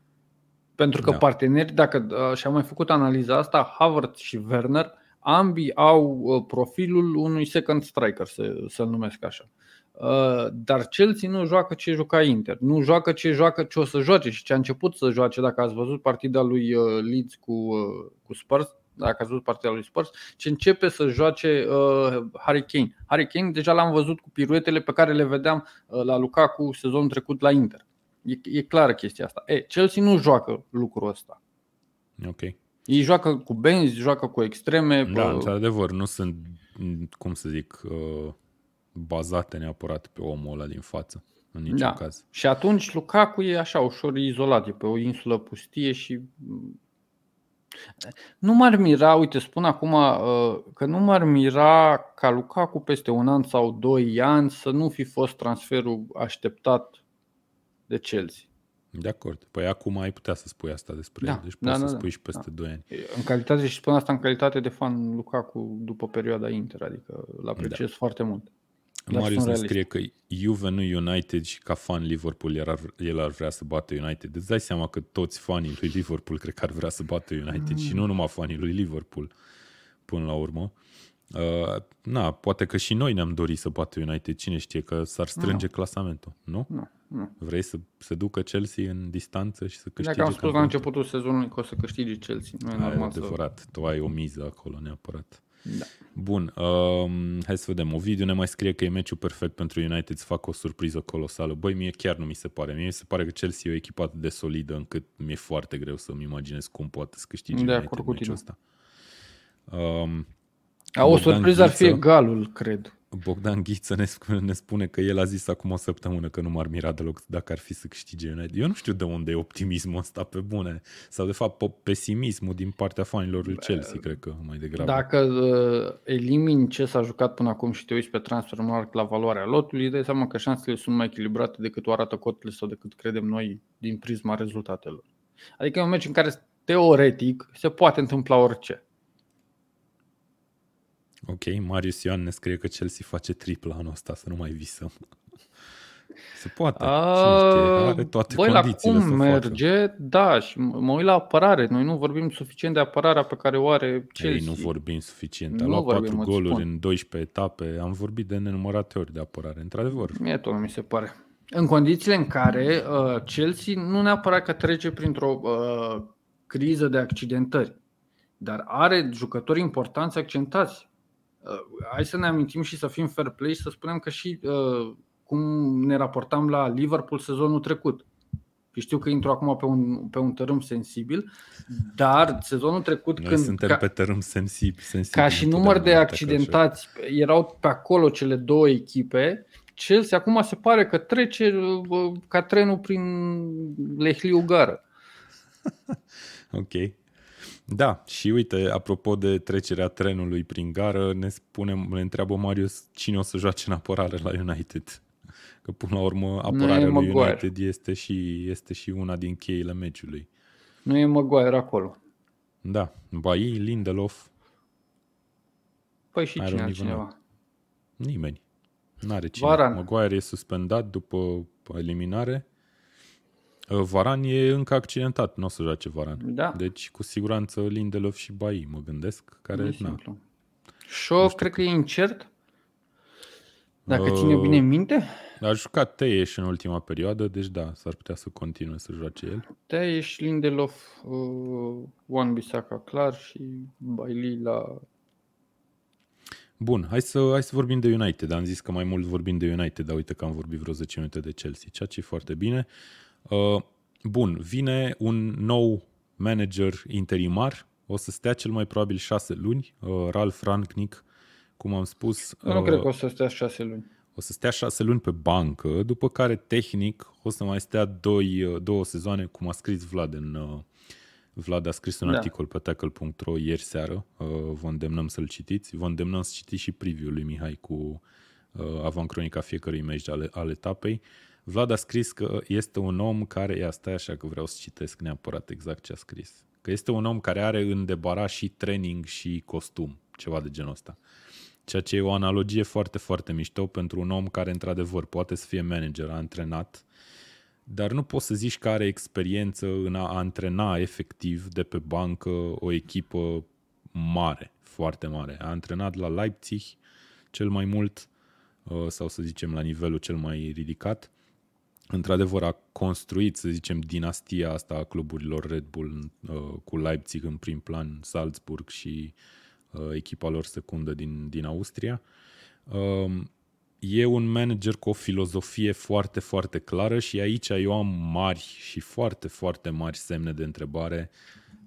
Pentru că da. parteneri, dacă și-am mai făcut analiza asta, Havertz și Werner, ambii au uh, profilul unui second striker, să, să-l numesc așa. Uh, dar Chelsea nu joacă ce juca Inter, nu joacă ce joacă ce o să joace și ce a început să joace. Dacă ați văzut partida lui uh, Leeds cu, uh, cu Spurs, dacă ați văzut partida lui Spurs, ce începe să joace uh, Harry Kane. Harry Kane deja l-am văzut cu piruetele pe care le vedeam uh, la Lukaku sezonul trecut la Inter. E, e clară chestia asta. E, Chelsea nu joacă lucrul ăsta. Ok. Ei joacă cu benzi, joacă cu extreme. Da, într-adevăr, nu sunt, cum să zic, uh bazate neapărat pe omul ăla din față, în niciun da. caz. Și atunci Lukaku e așa ușor izolat, e pe o insulă pustie și nu m-ar mira, uite, spun acum uh, că nu m-ar mira ca Lukaku peste un an sau doi ani să nu fi fost transferul așteptat de Chelsea. De acord. Păi acum ai putea să spui asta despre da, el. Deci poți da, să da, spui da. și peste da. 2 ani. În calitate, și spun asta în calitate de fan Lukaku după perioada Inter, adică îl apreciez da. foarte mult. Marius ne scrie că Juve nu United și ca fan Liverpool el ar, el ar vrea să bată United. Îți dai seama că toți fanii lui Liverpool cred că ar vrea să bată United mm. și nu numai fanii lui Liverpool până la urmă. Uh, na, poate că și noi ne-am dorit să bată United. Cine știe că s-ar strânge no. clasamentul, nu? Nu. nu. Vrei să se ducă Chelsea în distanță și să câștige Dacă am spus la începutul sezonului că o să câștige Chelsea, nu e normal adevărat. Să... Tu ai o miză acolo neapărat. Da. Bun, um, hai să vedem. Ovidiu ne mai scrie că e meciul perfect pentru United să facă o surpriză colosală. Băi, mie chiar nu mi se pare. Mie mi se pare că Chelsea e o echipă atât de solidă încât mi-e foarte greu să-mi imaginez cum poate să câștige de United meciul ăsta. Um, A, o surpriză ar fi egalul, cred. Bogdan Ghiță ne spune, ne spune că el a zis acum o săptămână că nu m-ar mira deloc dacă ar fi să câștige United. Eu nu știu de unde e optimismul ăsta pe bune. Sau de fapt pesimismul din partea fanilor lui Chelsea, cred că mai degrabă. Dacă uh, elimini ce s-a jucat până acum și te uiți pe Transfermarkt la valoarea lotului, dai seama că șansele sunt mai echilibrate decât o arată cotele sau decât credem noi din prisma rezultatelor. Adică e un meci în care teoretic se poate întâmpla orice. Ok, Marius Ioan ne scrie că Chelsea face tripla anul ăsta, să nu mai visăm. <laughs> Se poate. A, știe, are toate băi, condițiile la cum merge, facă. da, și mă uit la apărare. Noi nu vorbim suficient de apărarea pe care o are Chelsea. Ei, nu vorbim suficient. A nu luat patru goluri în 12 etape. Am vorbit de nenumărate ori de apărare, într-adevăr. Mie tot mi se pare. În condițiile în care uh, Chelsea nu neapărat că trece printr-o uh, criză de accidentări, dar are jucători importanți accentați Uh, hai să ne amintim și să fim fair play și să spunem că și uh, cum ne raportam la Liverpool sezonul trecut. Știu că intru acum pe un, pe un tărâm sensibil, dar sezonul trecut Noi când... suntem ca, pe tărâm sensibil. sensibil ca și număr de accidentați, erau pe acolo cele două echipe, Chelsea acum se pare că trece uh, ca trenul prin Lehliu Gară. <laughs> ok. Da, și uite, apropo de trecerea trenului prin gară, ne, spune, ne întreabă Marius cine o să joace în apărare la United. Că până la urmă apărarea lui Maguire. United este și, este și una din cheile meciului. Nu e Maguire acolo. Da, Bai, Lindelof. Păi și cine altcineva? Nimeni. N-are cine. Varan. Maguire e suspendat după eliminare. Uh, Varan e încă accidentat, nu o să joace Varan. Da. Deci, cu siguranță, Lindelof și Bai, mă gândesc, care... E na. Shaw, cred că e incert. Dacă uh, ține bine minte. A jucat Teieș în ultima perioadă, deci da, s-ar putea să continue să joace el. Teieș, Lindelof, uh, Juan Bisaca clar și Bailey la... Bun, hai să, hai să vorbim de United. Am zis că mai mult vorbim de United, dar uite că am vorbit vreo 10 minute de Chelsea, ceea ce e foarte bine. Uh, bun, vine un nou manager interimar, o să stea cel mai probabil șase luni, uh, Ralf Rangnick, cum am spus. Eu nu uh, cred că o să stea șase luni. O să stea șase luni pe bancă, după care tehnic o să mai stea doi, două sezoane, cum a scris Vlad în... Vlad a scris un da. articol pe tackle.ro ieri seară, vă îndemnăm să-l citiți, vă îndemnăm să citiți și preview lui Mihai cu avancronica fiecărui meci ale, ale etapei. Vlad a scris că este un om care, ia stai așa că vreau să citesc neapărat exact ce a scris, că este un om care are în debara și training și costum, ceva de genul ăsta. Ceea ce e o analogie foarte, foarte mișto pentru un om care, într-adevăr, poate să fie manager, antrenat, dar nu poți să zici că are experiență în a antrena efectiv de pe bancă o echipă mare, foarte mare. A antrenat la Leipzig cel mai mult, uh, sau să zicem la nivelul cel mai ridicat, într-adevăr a construit, să zicem, dinastia asta a cluburilor Red Bull uh, cu Leipzig în prim plan, Salzburg și uh, echipa lor secundă din, din Austria. Uh, e un manager cu o filozofie foarte, foarte clară și aici eu am mari și foarte, foarte mari semne de întrebare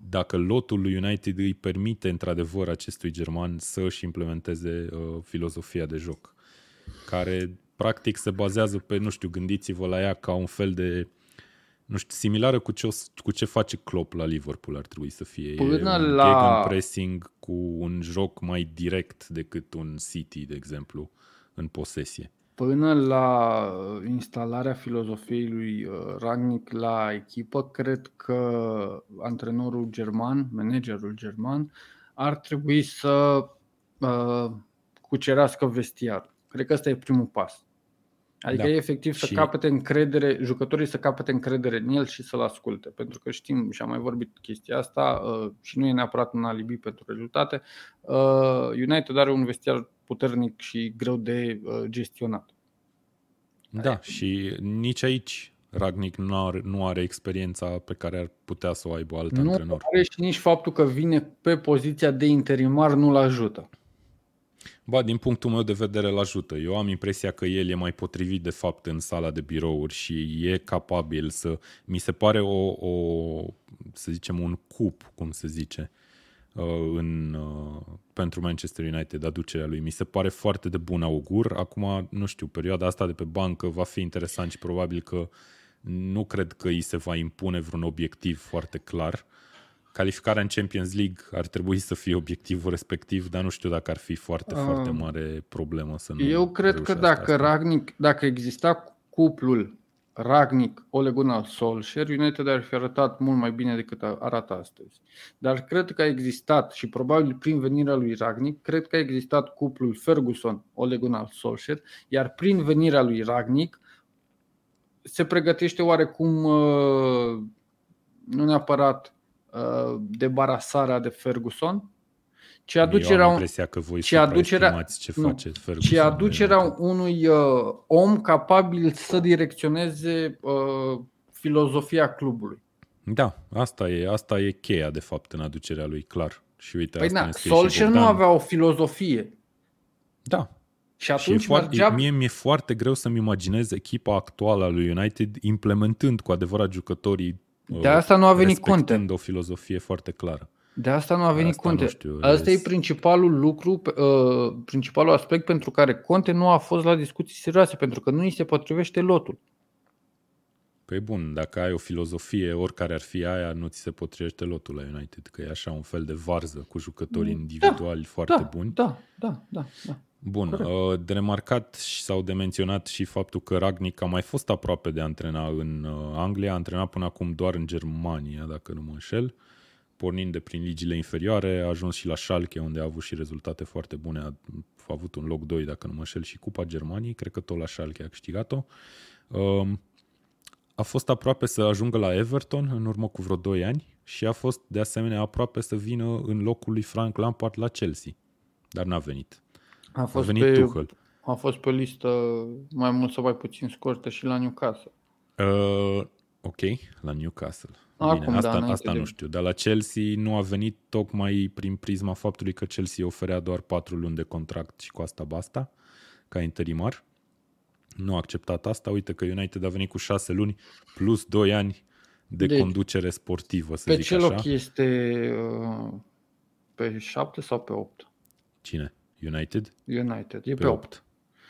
dacă lotul lui United îi permite într-adevăr acestui german să își implementeze uh, filozofia de joc, care practic se bazează pe, nu știu, gândiți-vă la ea ca un fel de, nu știu, similară cu ce, cu ce face Klopp la Liverpool ar trebui să fie. Până e un la... pressing cu un joc mai direct decât un City, de exemplu, în posesie. Până la instalarea filozofiei lui uh, Ragnic la echipă, cred că antrenorul german, managerul german, ar trebui să uh, cucerească vestiar. Cred că ăsta e primul pas. Adică da. e efectiv să și... capete încredere, jucătorii să capete încredere în el și să-l asculte. Pentru că știm și am mai vorbit chestia asta uh, și nu e neapărat un alibi pentru rezultate. Uh, United are un vestiar puternic și greu de uh, gestionat. Da, Ai... și nici aici Ragnic nu are, nu are experiența pe care ar putea să o aibă alt nu antrenor. Nu are și nici faptul că vine pe poziția de interimar nu-l ajută. Ba, din punctul meu de vedere îl ajută. Eu am impresia că el e mai potrivit de fapt în sala de birouri și e capabil să... Mi se pare o, o să zicem, un cup, cum se zice, uh, în, uh, pentru Manchester United aducerea lui. Mi se pare foarte de bun augur. Acum, nu știu, perioada asta de pe bancă va fi interesant și probabil că nu cred că îi se va impune vreun obiectiv foarte clar. Calificarea în Champions League ar trebui să fie obiectivul respectiv, dar nu știu dacă ar fi foarte, uh, foarte mare problemă să nu Eu cred că dacă asta. Ragnic, dacă exista cuplul Ragnic, Ole Gunnar Solskjaer, United ar fi arătat mult mai bine decât arată astăzi. Dar cred că a existat și probabil prin venirea lui Ragnic, cred că a existat cuplul Ferguson, Ole Gunnar Solskjaer, iar prin venirea lui Ragnic se pregătește oarecum uh, nu neapărat uh, debarasarea de Ferguson, ci aducerea, Eu am impresia că voi ci aducerea, ce nu, face Ferguson. Ci aducerea unui uh, om capabil să direcționeze uh, filozofia clubului. Da, asta e, asta e cheia de fapt în aducerea lui, clar. Și uite, păi asta da, Solskjaer nu avea o filozofie. Da. Și atunci și e mergea... foarte, mie mi-e foarte greu să-mi imaginez echipa actuală a lui United implementând cu adevărat jucătorii de asta nu a venit Conte. o filozofie foarte clară. De asta nu a venit asta Conte. Știu, asta e principalul lucru, uh, principalul aspect pentru care Conte nu a fost la discuții serioase, pentru că nu îi se potrivește lotul. Păi bun, dacă ai o filozofie, oricare ar fi aia, nu ți se potrivește lotul la United, că e așa un fel de varză cu jucători da, individuali foarte da, buni. Da, da, da. da. Bun, uh, de remarcat sau de menționat și faptul că Ragnic a mai fost aproape de a antrena în uh, Anglia, a antrenat până acum doar în Germania, dacă nu mă înșel, pornind de prin ligile inferioare, a ajuns și la Schalke, unde a avut și rezultate foarte bune, a, a avut un loc 2, dacă nu mă înșel, și Cupa Germaniei, cred că tot la Schalke a câștigat-o. Um, a fost aproape să ajungă la Everton în urmă cu vreo 2 ani și a fost de asemenea aproape să vină în locul lui Frank Lampard la Chelsea, dar n-a venit. A, fost a venit pe, Tuchel. A fost pe listă mai mult sau mai puțin scurtă și la Newcastle. Uh, ok, la Newcastle. Bine, Acum, asta, da, asta de... nu știu, dar la Chelsea nu a venit tocmai prin prisma faptului că Chelsea oferea doar 4 luni de contract și cu asta basta, ca interimar. Nu a acceptat asta, uite că United a venit cu 6 luni plus 2 ani de deci, conducere sportivă, să pe zic ce așa. loc este uh, pe 7 sau pe 8? Cine? United? United, e pe, pe 8. 8.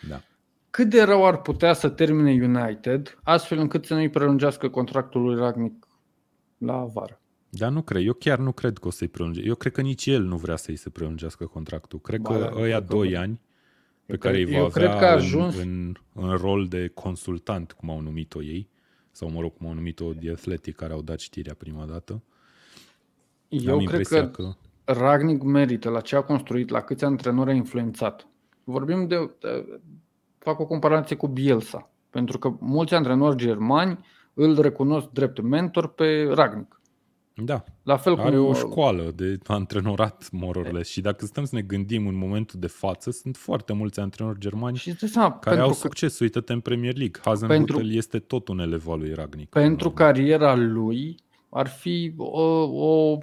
Da. Cât de rău ar putea să termine United, astfel încât să nu-i prelungească contractul lui Ragnic la vară? Dar nu cred, eu chiar nu cred că o să-i prelunge. Eu cred că nici el nu vrea să-i se prelungească contractul. Cred ba, că ăia 2 ani pe care îi va eu avea cred că ajuns... în, în, în rol de consultant, cum au numit-o ei, sau mă rog, cum au numit-o The Athletic, care au dat știrea prima dată. Eu Am cred că, că Ragnic merită la ce a construit, la câți antrenori a influențat. Vorbim de, de fac o comparație cu Bielsa, pentru că mulți antrenori germani îl recunosc drept mentor pe Ragnic. Da. La fel Are cum... o școală de antrenorat, mororle. Și dacă stăm să ne gândim în momentul de față, sunt foarte mulți antrenori germani și seama, care au succes. Că... Uită-te în Premier League. Hasenhutel pentru... este tot un elev al lui Ragnic. Pentru cariera lui, ar fi o, o,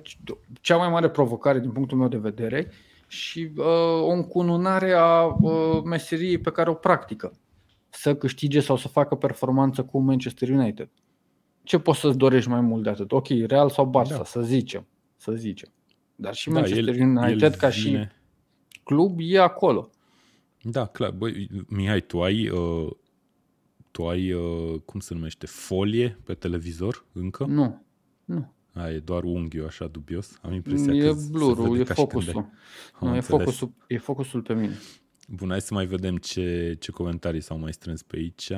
cea mai mare provocare din punctul meu de vedere și uh, o încununare a uh, meseriei pe care o practică. Să câștige sau să facă performanță cu Manchester United. Ce poți să-ți dorești mai mult de atât? Ok, Real sau Barça, da. să zicem. Să zicem. Dar și da, Manchester el, United el ca vine... și club e acolo. Da, clar. Băi, Mihai, tu ai, uh, tu ai uh, cum se numește, folie pe televizor încă? Nu. Nu. A, e doar unghiul așa dubios? Am impresia e că blurul, e focusul. Nu, e focusul, e focusul pe mine. Bun, hai să mai vedem ce, ce comentarii s-au mai strâns pe aici.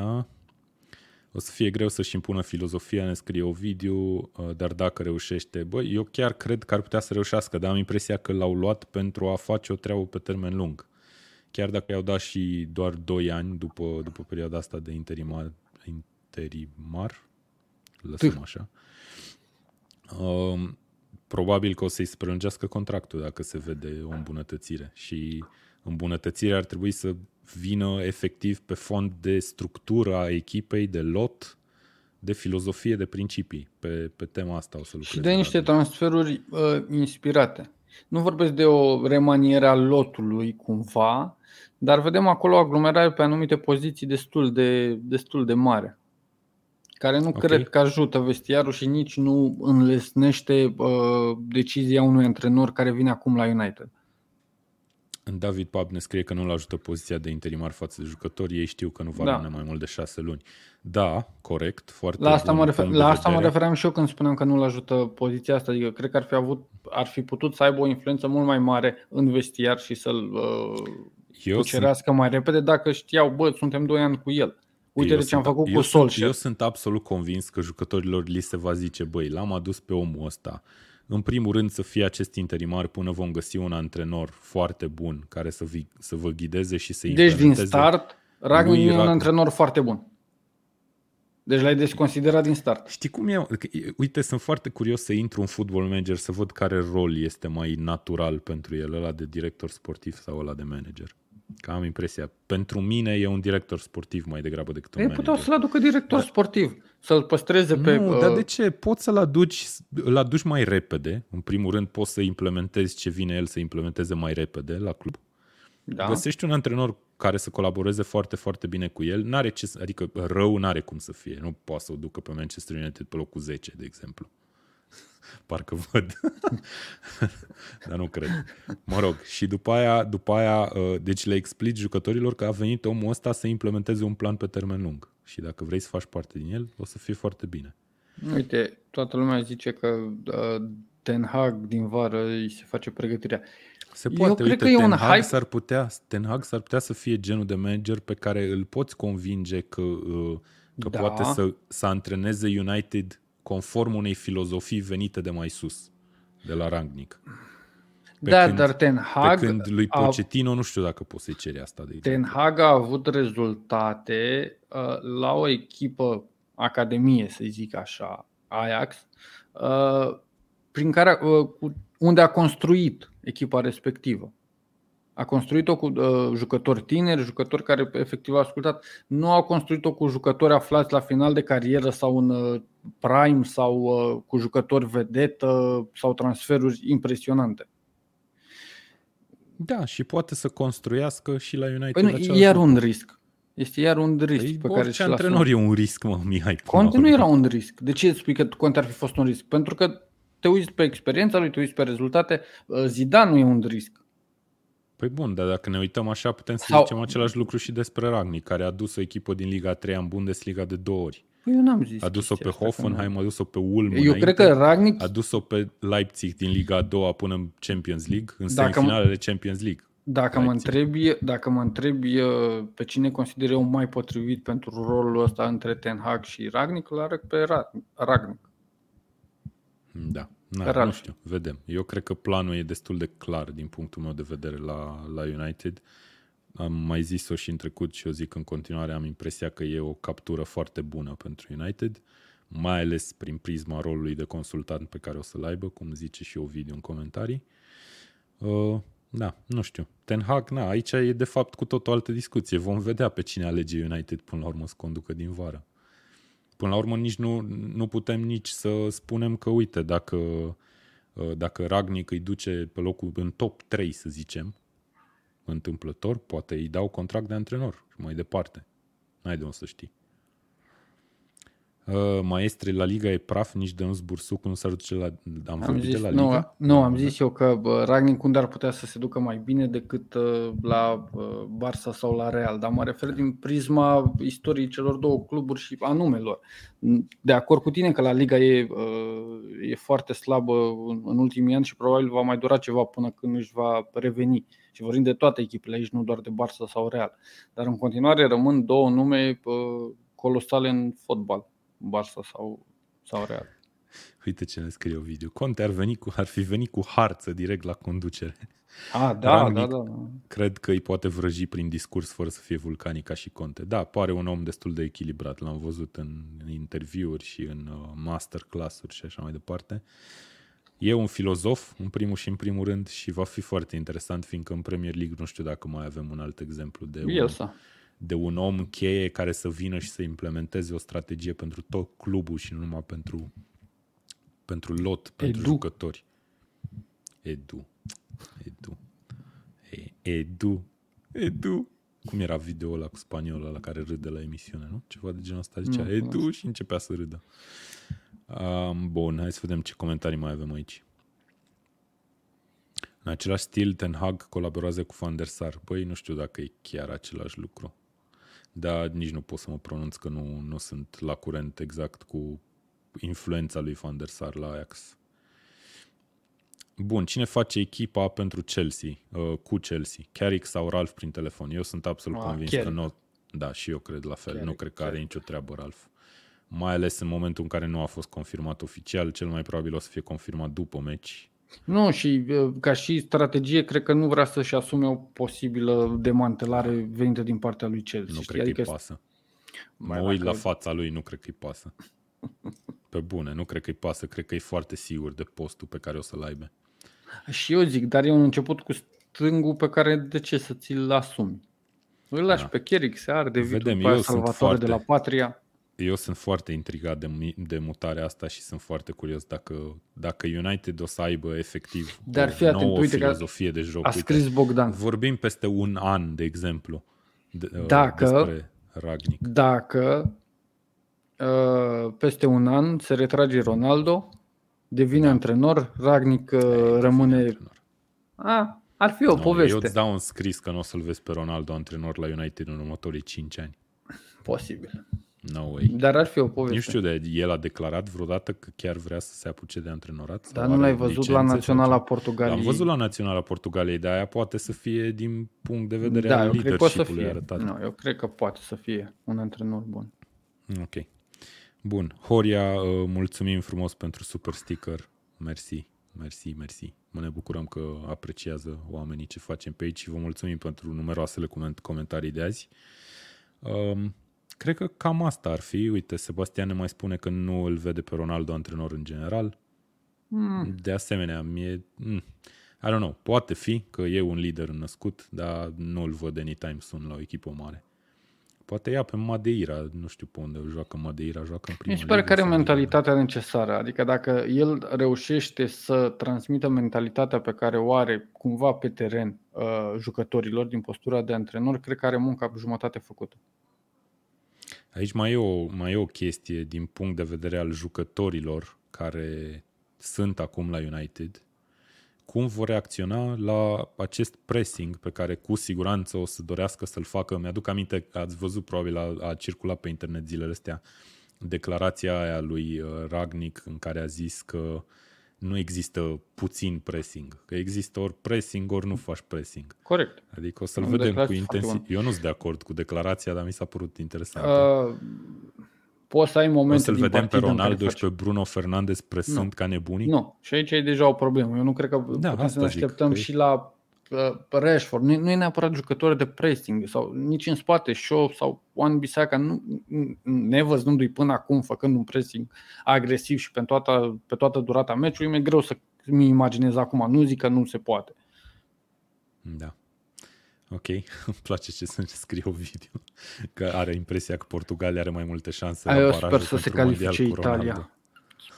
O să fie greu să-și impună filozofia, ne scrie o video, uh, dar dacă reușește, bă, eu chiar cred că ar putea să reușească, dar am impresia că l-au luat pentru a face o treabă pe termen lung. Chiar dacă i-au dat și doar 2 ani după, după perioada asta de interimar, interimar lăsăm așa. Um, probabil că o să-i se prelungească contractul dacă se vede o îmbunătățire și îmbunătățirea ar trebui să vină efectiv pe fond de structură a echipei, de lot, de filozofie, de principii. Pe, pe tema asta o să lucrez. Și de niște transferuri uh, inspirate. Nu vorbesc de o remaniere a lotului cumva, dar vedem acolo aglomerare pe anumite poziții destul de, destul de mare. care nu okay. cred că ajută vestiarul și nici nu înlesnește uh, decizia unui antrenor care vine acum la United. David Pab ne scrie că nu-l ajută poziția de interimar față de jucători. Ei știu că nu va da. rămâne mai mult de șase luni. Da, corect, foarte La asta, mă, refer, la asta mă referam și eu când spuneam că nu-l ajută poziția asta. Adică cred că ar fi, avut, ar fi putut să aibă o influență mult mai mare în vestiar și să-l uh, eu cucerească sunt... mai repede dacă știau, bă, suntem doi ani cu el. Uite eu de ce am făcut cu Solskjaer. Eu sunt absolut convins că jucătorilor li se va zice, băi, l-am adus pe omul ăsta în primul rând să fie acest interimar până vom găsi un antrenor foarte bun care să, vi, să vă ghideze și să Deci din start, Ragnic e un Ragn... antrenor foarte bun. Deci l-ai desconsiderat din start. Știi cum e? Uite, sunt foarte curios să intru în football manager să văd care rol este mai natural pentru el, ăla de director sportiv sau ăla de manager. Că am impresia. Pentru mine e un director sportiv mai degrabă decât un Ei manager. puteau să-l aducă director da. sportiv, să-l păstreze pe... Nu, uh... dar de ce? Poți să-l aduci, îl aduci mai repede. În primul rând poți să implementezi ce vine el să implementeze mai repede la club. Da. Găsești un antrenor care să colaboreze foarte, foarte bine cu el. N-are ce, adică rău n-are cum să fie. Nu poate să o ducă pe Manchester United pe locul 10, de exemplu. Parcă văd. <laughs> Dar nu cred. Mă rog, și după aia, după aia, uh, deci le explici jucătorilor că a venit omul ăsta să implementeze un plan pe termen lung. Și dacă vrei să faci parte din el, o să fie foarte bine. Uite, toată lumea zice că uh, Ten Hag din vară îi se face pregătirea. Se poate, Eu uite, cred că Ten e un Hag hype. S-ar putea, Ten Hag s-ar putea să fie genul de manager pe care îl poți convinge că, uh, că da. poate să, să antreneze United conform unei filozofii venite de mai sus, de la Rangnick. Pe da, când, dar Ten Hag... Pe când lui Pochettino a, nu știu dacă poți să-i ceri asta de Ten Hag a avut rezultate uh, la o echipă academie, să zic așa, Ajax, uh, prin care, uh, unde a construit echipa respectivă. A construit-o cu uh, jucători tineri, jucători care efectiv au ascultat. Nu au construit-o cu jucători aflați la final de carieră sau în uh, prime sau uh, cu jucători vedetă sau transferuri impresionante. Da, și poate să construiască și la United. Păi nu, iar un risc. Este iar un risc păi pe care și antrenor e un risc, mă, Mihai. Conte nu era un risc. De ce spui că Conte ar fi fost un risc? Pentru că te uiți pe experiența lui, te uiți pe rezultate. Uh, Zidane nu e un risc. Păi bun, dar dacă ne uităm așa, putem să Sau... zicem același lucru și despre Ragnic, care a dus o echipă din Liga 3 în Bundesliga de două ori. Păi eu n-am zis a dus-o pe Hoffenheim, a dus-o pe Ulm Eu înainte, cred că Ragnic... A dus-o pe Leipzig din Liga a doua până în Champions League, în dacă semifinalele m- Champions League. Dacă mă, întrebi, dacă mă întrebi uh, pe cine consider eu mai potrivit pentru rolul ăsta între Ten Hag și Ragnic, îl arăt pe Ragnic. Da. Na, nu știu, vedem. Eu cred că planul e destul de clar din punctul meu de vedere la, la United. Am mai zis-o și în trecut și eu zic în continuare, am impresia că e o captură foarte bună pentru United, mai ales prin prisma rolului de consultant pe care o să-l aibă, cum zice și Ovidiu în comentarii. Uh, da, nu știu. Ten Hag, na, aici e de fapt cu tot o altă discuție. Vom vedea pe cine alege United până la urmă să conducă din vară. Până la urmă nici nu, nu putem nici să spunem că, uite, dacă, uh, dacă Ragnic îi duce pe locul în top 3, să zicem, întâmplător, poate îi dau contract de antrenor și mai departe. N-ai de unde să știi. Uh, maestre, la Liga e praf, nici de un zbursuc nu s-ar duce la... Am, am zis, de la Liga? Nu, nu, am zis eu că Ragnic unde ar putea să se ducă mai bine decât uh, la uh, Barça sau la Real, dar mă refer din prisma istoriei celor două cluburi și a numelor. De acord cu tine că la Liga e, uh, e foarte slabă în, în ultimii ani și probabil va mai dura ceva până când își va reveni. Și vorbim de toate echipele aici, nu doar de Barça sau Real. Dar în continuare rămân două nume uh, colosale în fotbal Barça sau, sau Real. Uite ce ne scrie video. Conte ar, veni cu, ar fi venit cu harță direct la conducere. A, da, Rangnick, da, da, da. Cred că îi poate vrăji prin discurs fără să fie vulcanic ca și Conte. Da, pare un om destul de echilibrat. L-am văzut în interviuri și în uh, masterclass-uri și așa mai departe. E un filozof, în primul și în primul rând, și va fi foarte interesant, fiindcă în Premier League nu știu dacă mai avem un alt exemplu de un, de un om cheie care să vină și să implementeze o strategie pentru tot clubul și nu numai pentru, pentru lot, pentru Edu. jucători. Edu. Edu. E, Edu. Edu. Cum era video ăla cu spaniola la care râde la emisiune, nu? Ceva de genul ăsta. Zicea, e tu și începea să râdă. Um, bun, hai să vedem ce comentarii mai avem aici. În același stil, Ten Hag colaborează cu Van der Sar. Băi, nu știu dacă e chiar același lucru. Dar nici nu pot să mă pronunț că nu, nu sunt la curent exact cu influența lui Van der Sar la Ajax. Bun, cine face echipa pentru Chelsea, uh, cu Chelsea? Carrick sau Ralph prin telefon? Eu sunt absolut Ah, convins Carrick. că nu... Da, și eu cred la fel. nu Carrick, cred că are Carrick. nicio treabă Ralph. Mai ales în momentul în care nu a fost confirmat oficial, cel mai probabil o să fie confirmat după meci. Nu, și uh, ca și strategie, cred că nu vrea să-și asume o posibilă demantelare venită din partea lui Chelsea. Nu știi? cred că adică îi pasă. Mă Mai uit dacă- la fața lui, nu cred că îi pasă. Pe bune, nu cred că îi pasă. Cred că e foarte sigur de postul pe care o să-l aibă. Și eu zic, dar e un început cu stângul pe care de ce să ți-l asumi? Îl lași Da. pe Cheric, se arde Vedem, Vedem, eu eu sunt Salvatore foarte- de la Patria. Eu sunt foarte intrigat de, mi- de mutarea asta și sunt foarte curios dacă, dacă United o să aibă efectiv Dar o fii atent, nouă uite că filozofie de joc. A Uite, scris Bogdan. Vorbim peste un an, de exemplu, de, uh, Dacă- despre Ragnic. Dacă uh, peste un an se retrage Ronaldo, devine Da. antrenor, Ragnic uh, rămâne... Antrenor. A, ar fi o Nu, poveste. Eu îți dau un scris că nu o să-l vezi pe Ronaldo antrenor la United în următorii 5 ani. Posibil. No way. Dar ar fi o poveste. Nu știu, de el a declarat vreodată că chiar vrea să se apuce de antrenorat? sau Dar nu are l-ai văzut licențe la sau Naționala ceva? Portugaliei? L-am văzut la Naționala Portugaliei, dar aia poate să fie din punct de vedere da, al eu cred că o să leadership-ului fie. arătat. Nu, eu cred că poate să fie un antrenor bun. Ok. Bun. Horia, uh, mulțumim frumos pentru super sticker. Mersi, mersi, mersi. Mă ne bucurăm că apreciază oamenii ce facem pe aici și vă mulțumim pentru numeroasele coment- comentarii de azi. Um, cred că cam asta ar fi. Uite, Sebastian ne mai spune că nu îl vede pe Ronaldo antrenor în general. Mm. De asemenea, mie, mm, I don't know, poate fi că e un lider născut, dar nu îl văd anytime soon la o echipă mare. Poate ia pe Madeira, nu știu pe unde joacă Madeira, joacă în prima Mi se pare ligă că are sau- mentalitatea necesară. Adică dacă el reușește să transmită mentalitatea pe care o are cumva pe teren uh, jucătorilor din postura de antrenor, cred că are munca pe jumătate făcută. Aici mai e, o, mai e o chestie din punct de vedere al jucătorilor care sunt acum la United. Cum vor reacționa la acest pressing pe care cu siguranță o să dorească să-l facă. Mi-aduc aminte că ați văzut, probabil a, a circulat pe internet zilele astea, declarația aia lui uh, Ragnic în care a zis că nu există puțin pressing, că există ori pressing, ori nu faci pressing. Corect. Adică o să-l Am vedem cu declarație foarte intensitate. Eu nu sunt de acord cu declarația, dar mi s-a părut interesant. Uh, poți să ai O momente să-l din vedem pe partidă în care Ronaldo și faci- pe Bruno Fernandes presând ca nebunii? Nu, și aici e deja o problemă. Eu nu cred că Da, putem să asta ne zic, așteptăm că e- și la uh, Rashford. Nu, nu e neapărat jucător de pressing sau nici în spate Shaw sau Juan Bisaca. Nu, ne văzându-i până acum făcând un pressing agresiv și pe toată, pe toată durata meciului, mi-e greu să mi imaginez acum. Nu zic că nu se poate. Da. Ok, <laughs> îmi place ce să scrie o video. Că are impresia că Portugalia are mai multe șanse Eu la sper barajul să se pentru mondial califice cu Ronaldo. Italia.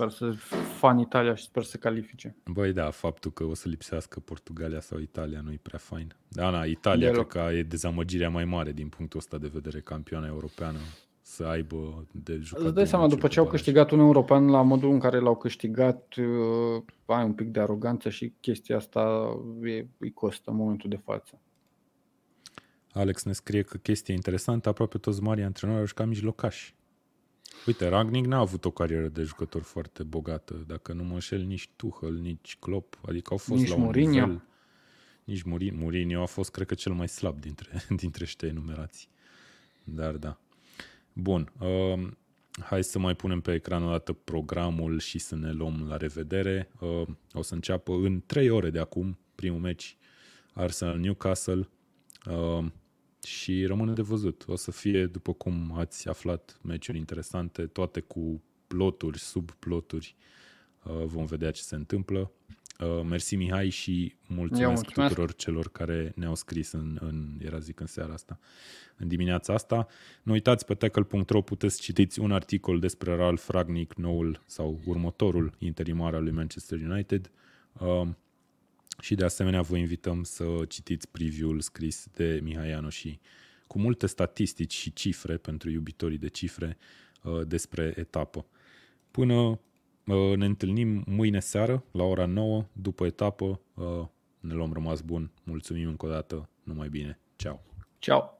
Sper să fan Italia și sper să se califice. Băi, da, faptul că o să lipsească Portugalia sau Italia nu e prea fain. Da, na, Italia Deloc. cred că e dezamăgirea mai mare din punctul ăsta de vedere, campioana europeană, să aibă de jucat. Îți dai două seama, meciuri după pe ce au baraj. câștigat un european, la modul în care l-au câștigat, uh, ai un pic de aroganță și chestia asta e, îi costă în momentul de față. Alex ne scrie că chestia interesantă, aproape toți mari antrenori au jucat mijlocași. Uite, Ragnic n-a avut o carieră de jucător foarte bogată, dacă nu mă înșel, nici Tuchel, nici Klopp, adică au fost Nici la un Mourinho. nivel... Nici Mourinho. Mourinho a fost, cred că, cel mai slab dintre, <laughs> dintre ăștia enumerați. Dar da. Bun. Uh, hai să mai punem pe ecran o dată programul și să ne luăm la revedere. Uh, o să înceapă în 3 ore de acum primul meci Arsenal-Newcastle. Uh, și rămâne de văzut. O să fie, după cum ați aflat, meciuri interesante, toate cu ploturi, subploturi. Uh, vom vedea ce se întâmplă. Uh, mersi Mihai și mulțumesc, mulțumesc. tuturor celor care ne-au scris în, în, era zic în seara asta, în dimineața asta. Nu uitați, pe tackle.ro puteți citiți un articol despre Ralf Ragnic, noul sau următorul interimar al lui Manchester United. Uh, și de asemenea vă invităm să citiți preview-ul scris de Mihai Ianu și cu multe statistici și cifre pentru iubitorii de cifre despre etapă. Până ne întâlnim mâine seară la ora 9 după etapă. Ne luăm rămas bun. Mulțumim încă o dată. Numai bine. Ceau. Ciao.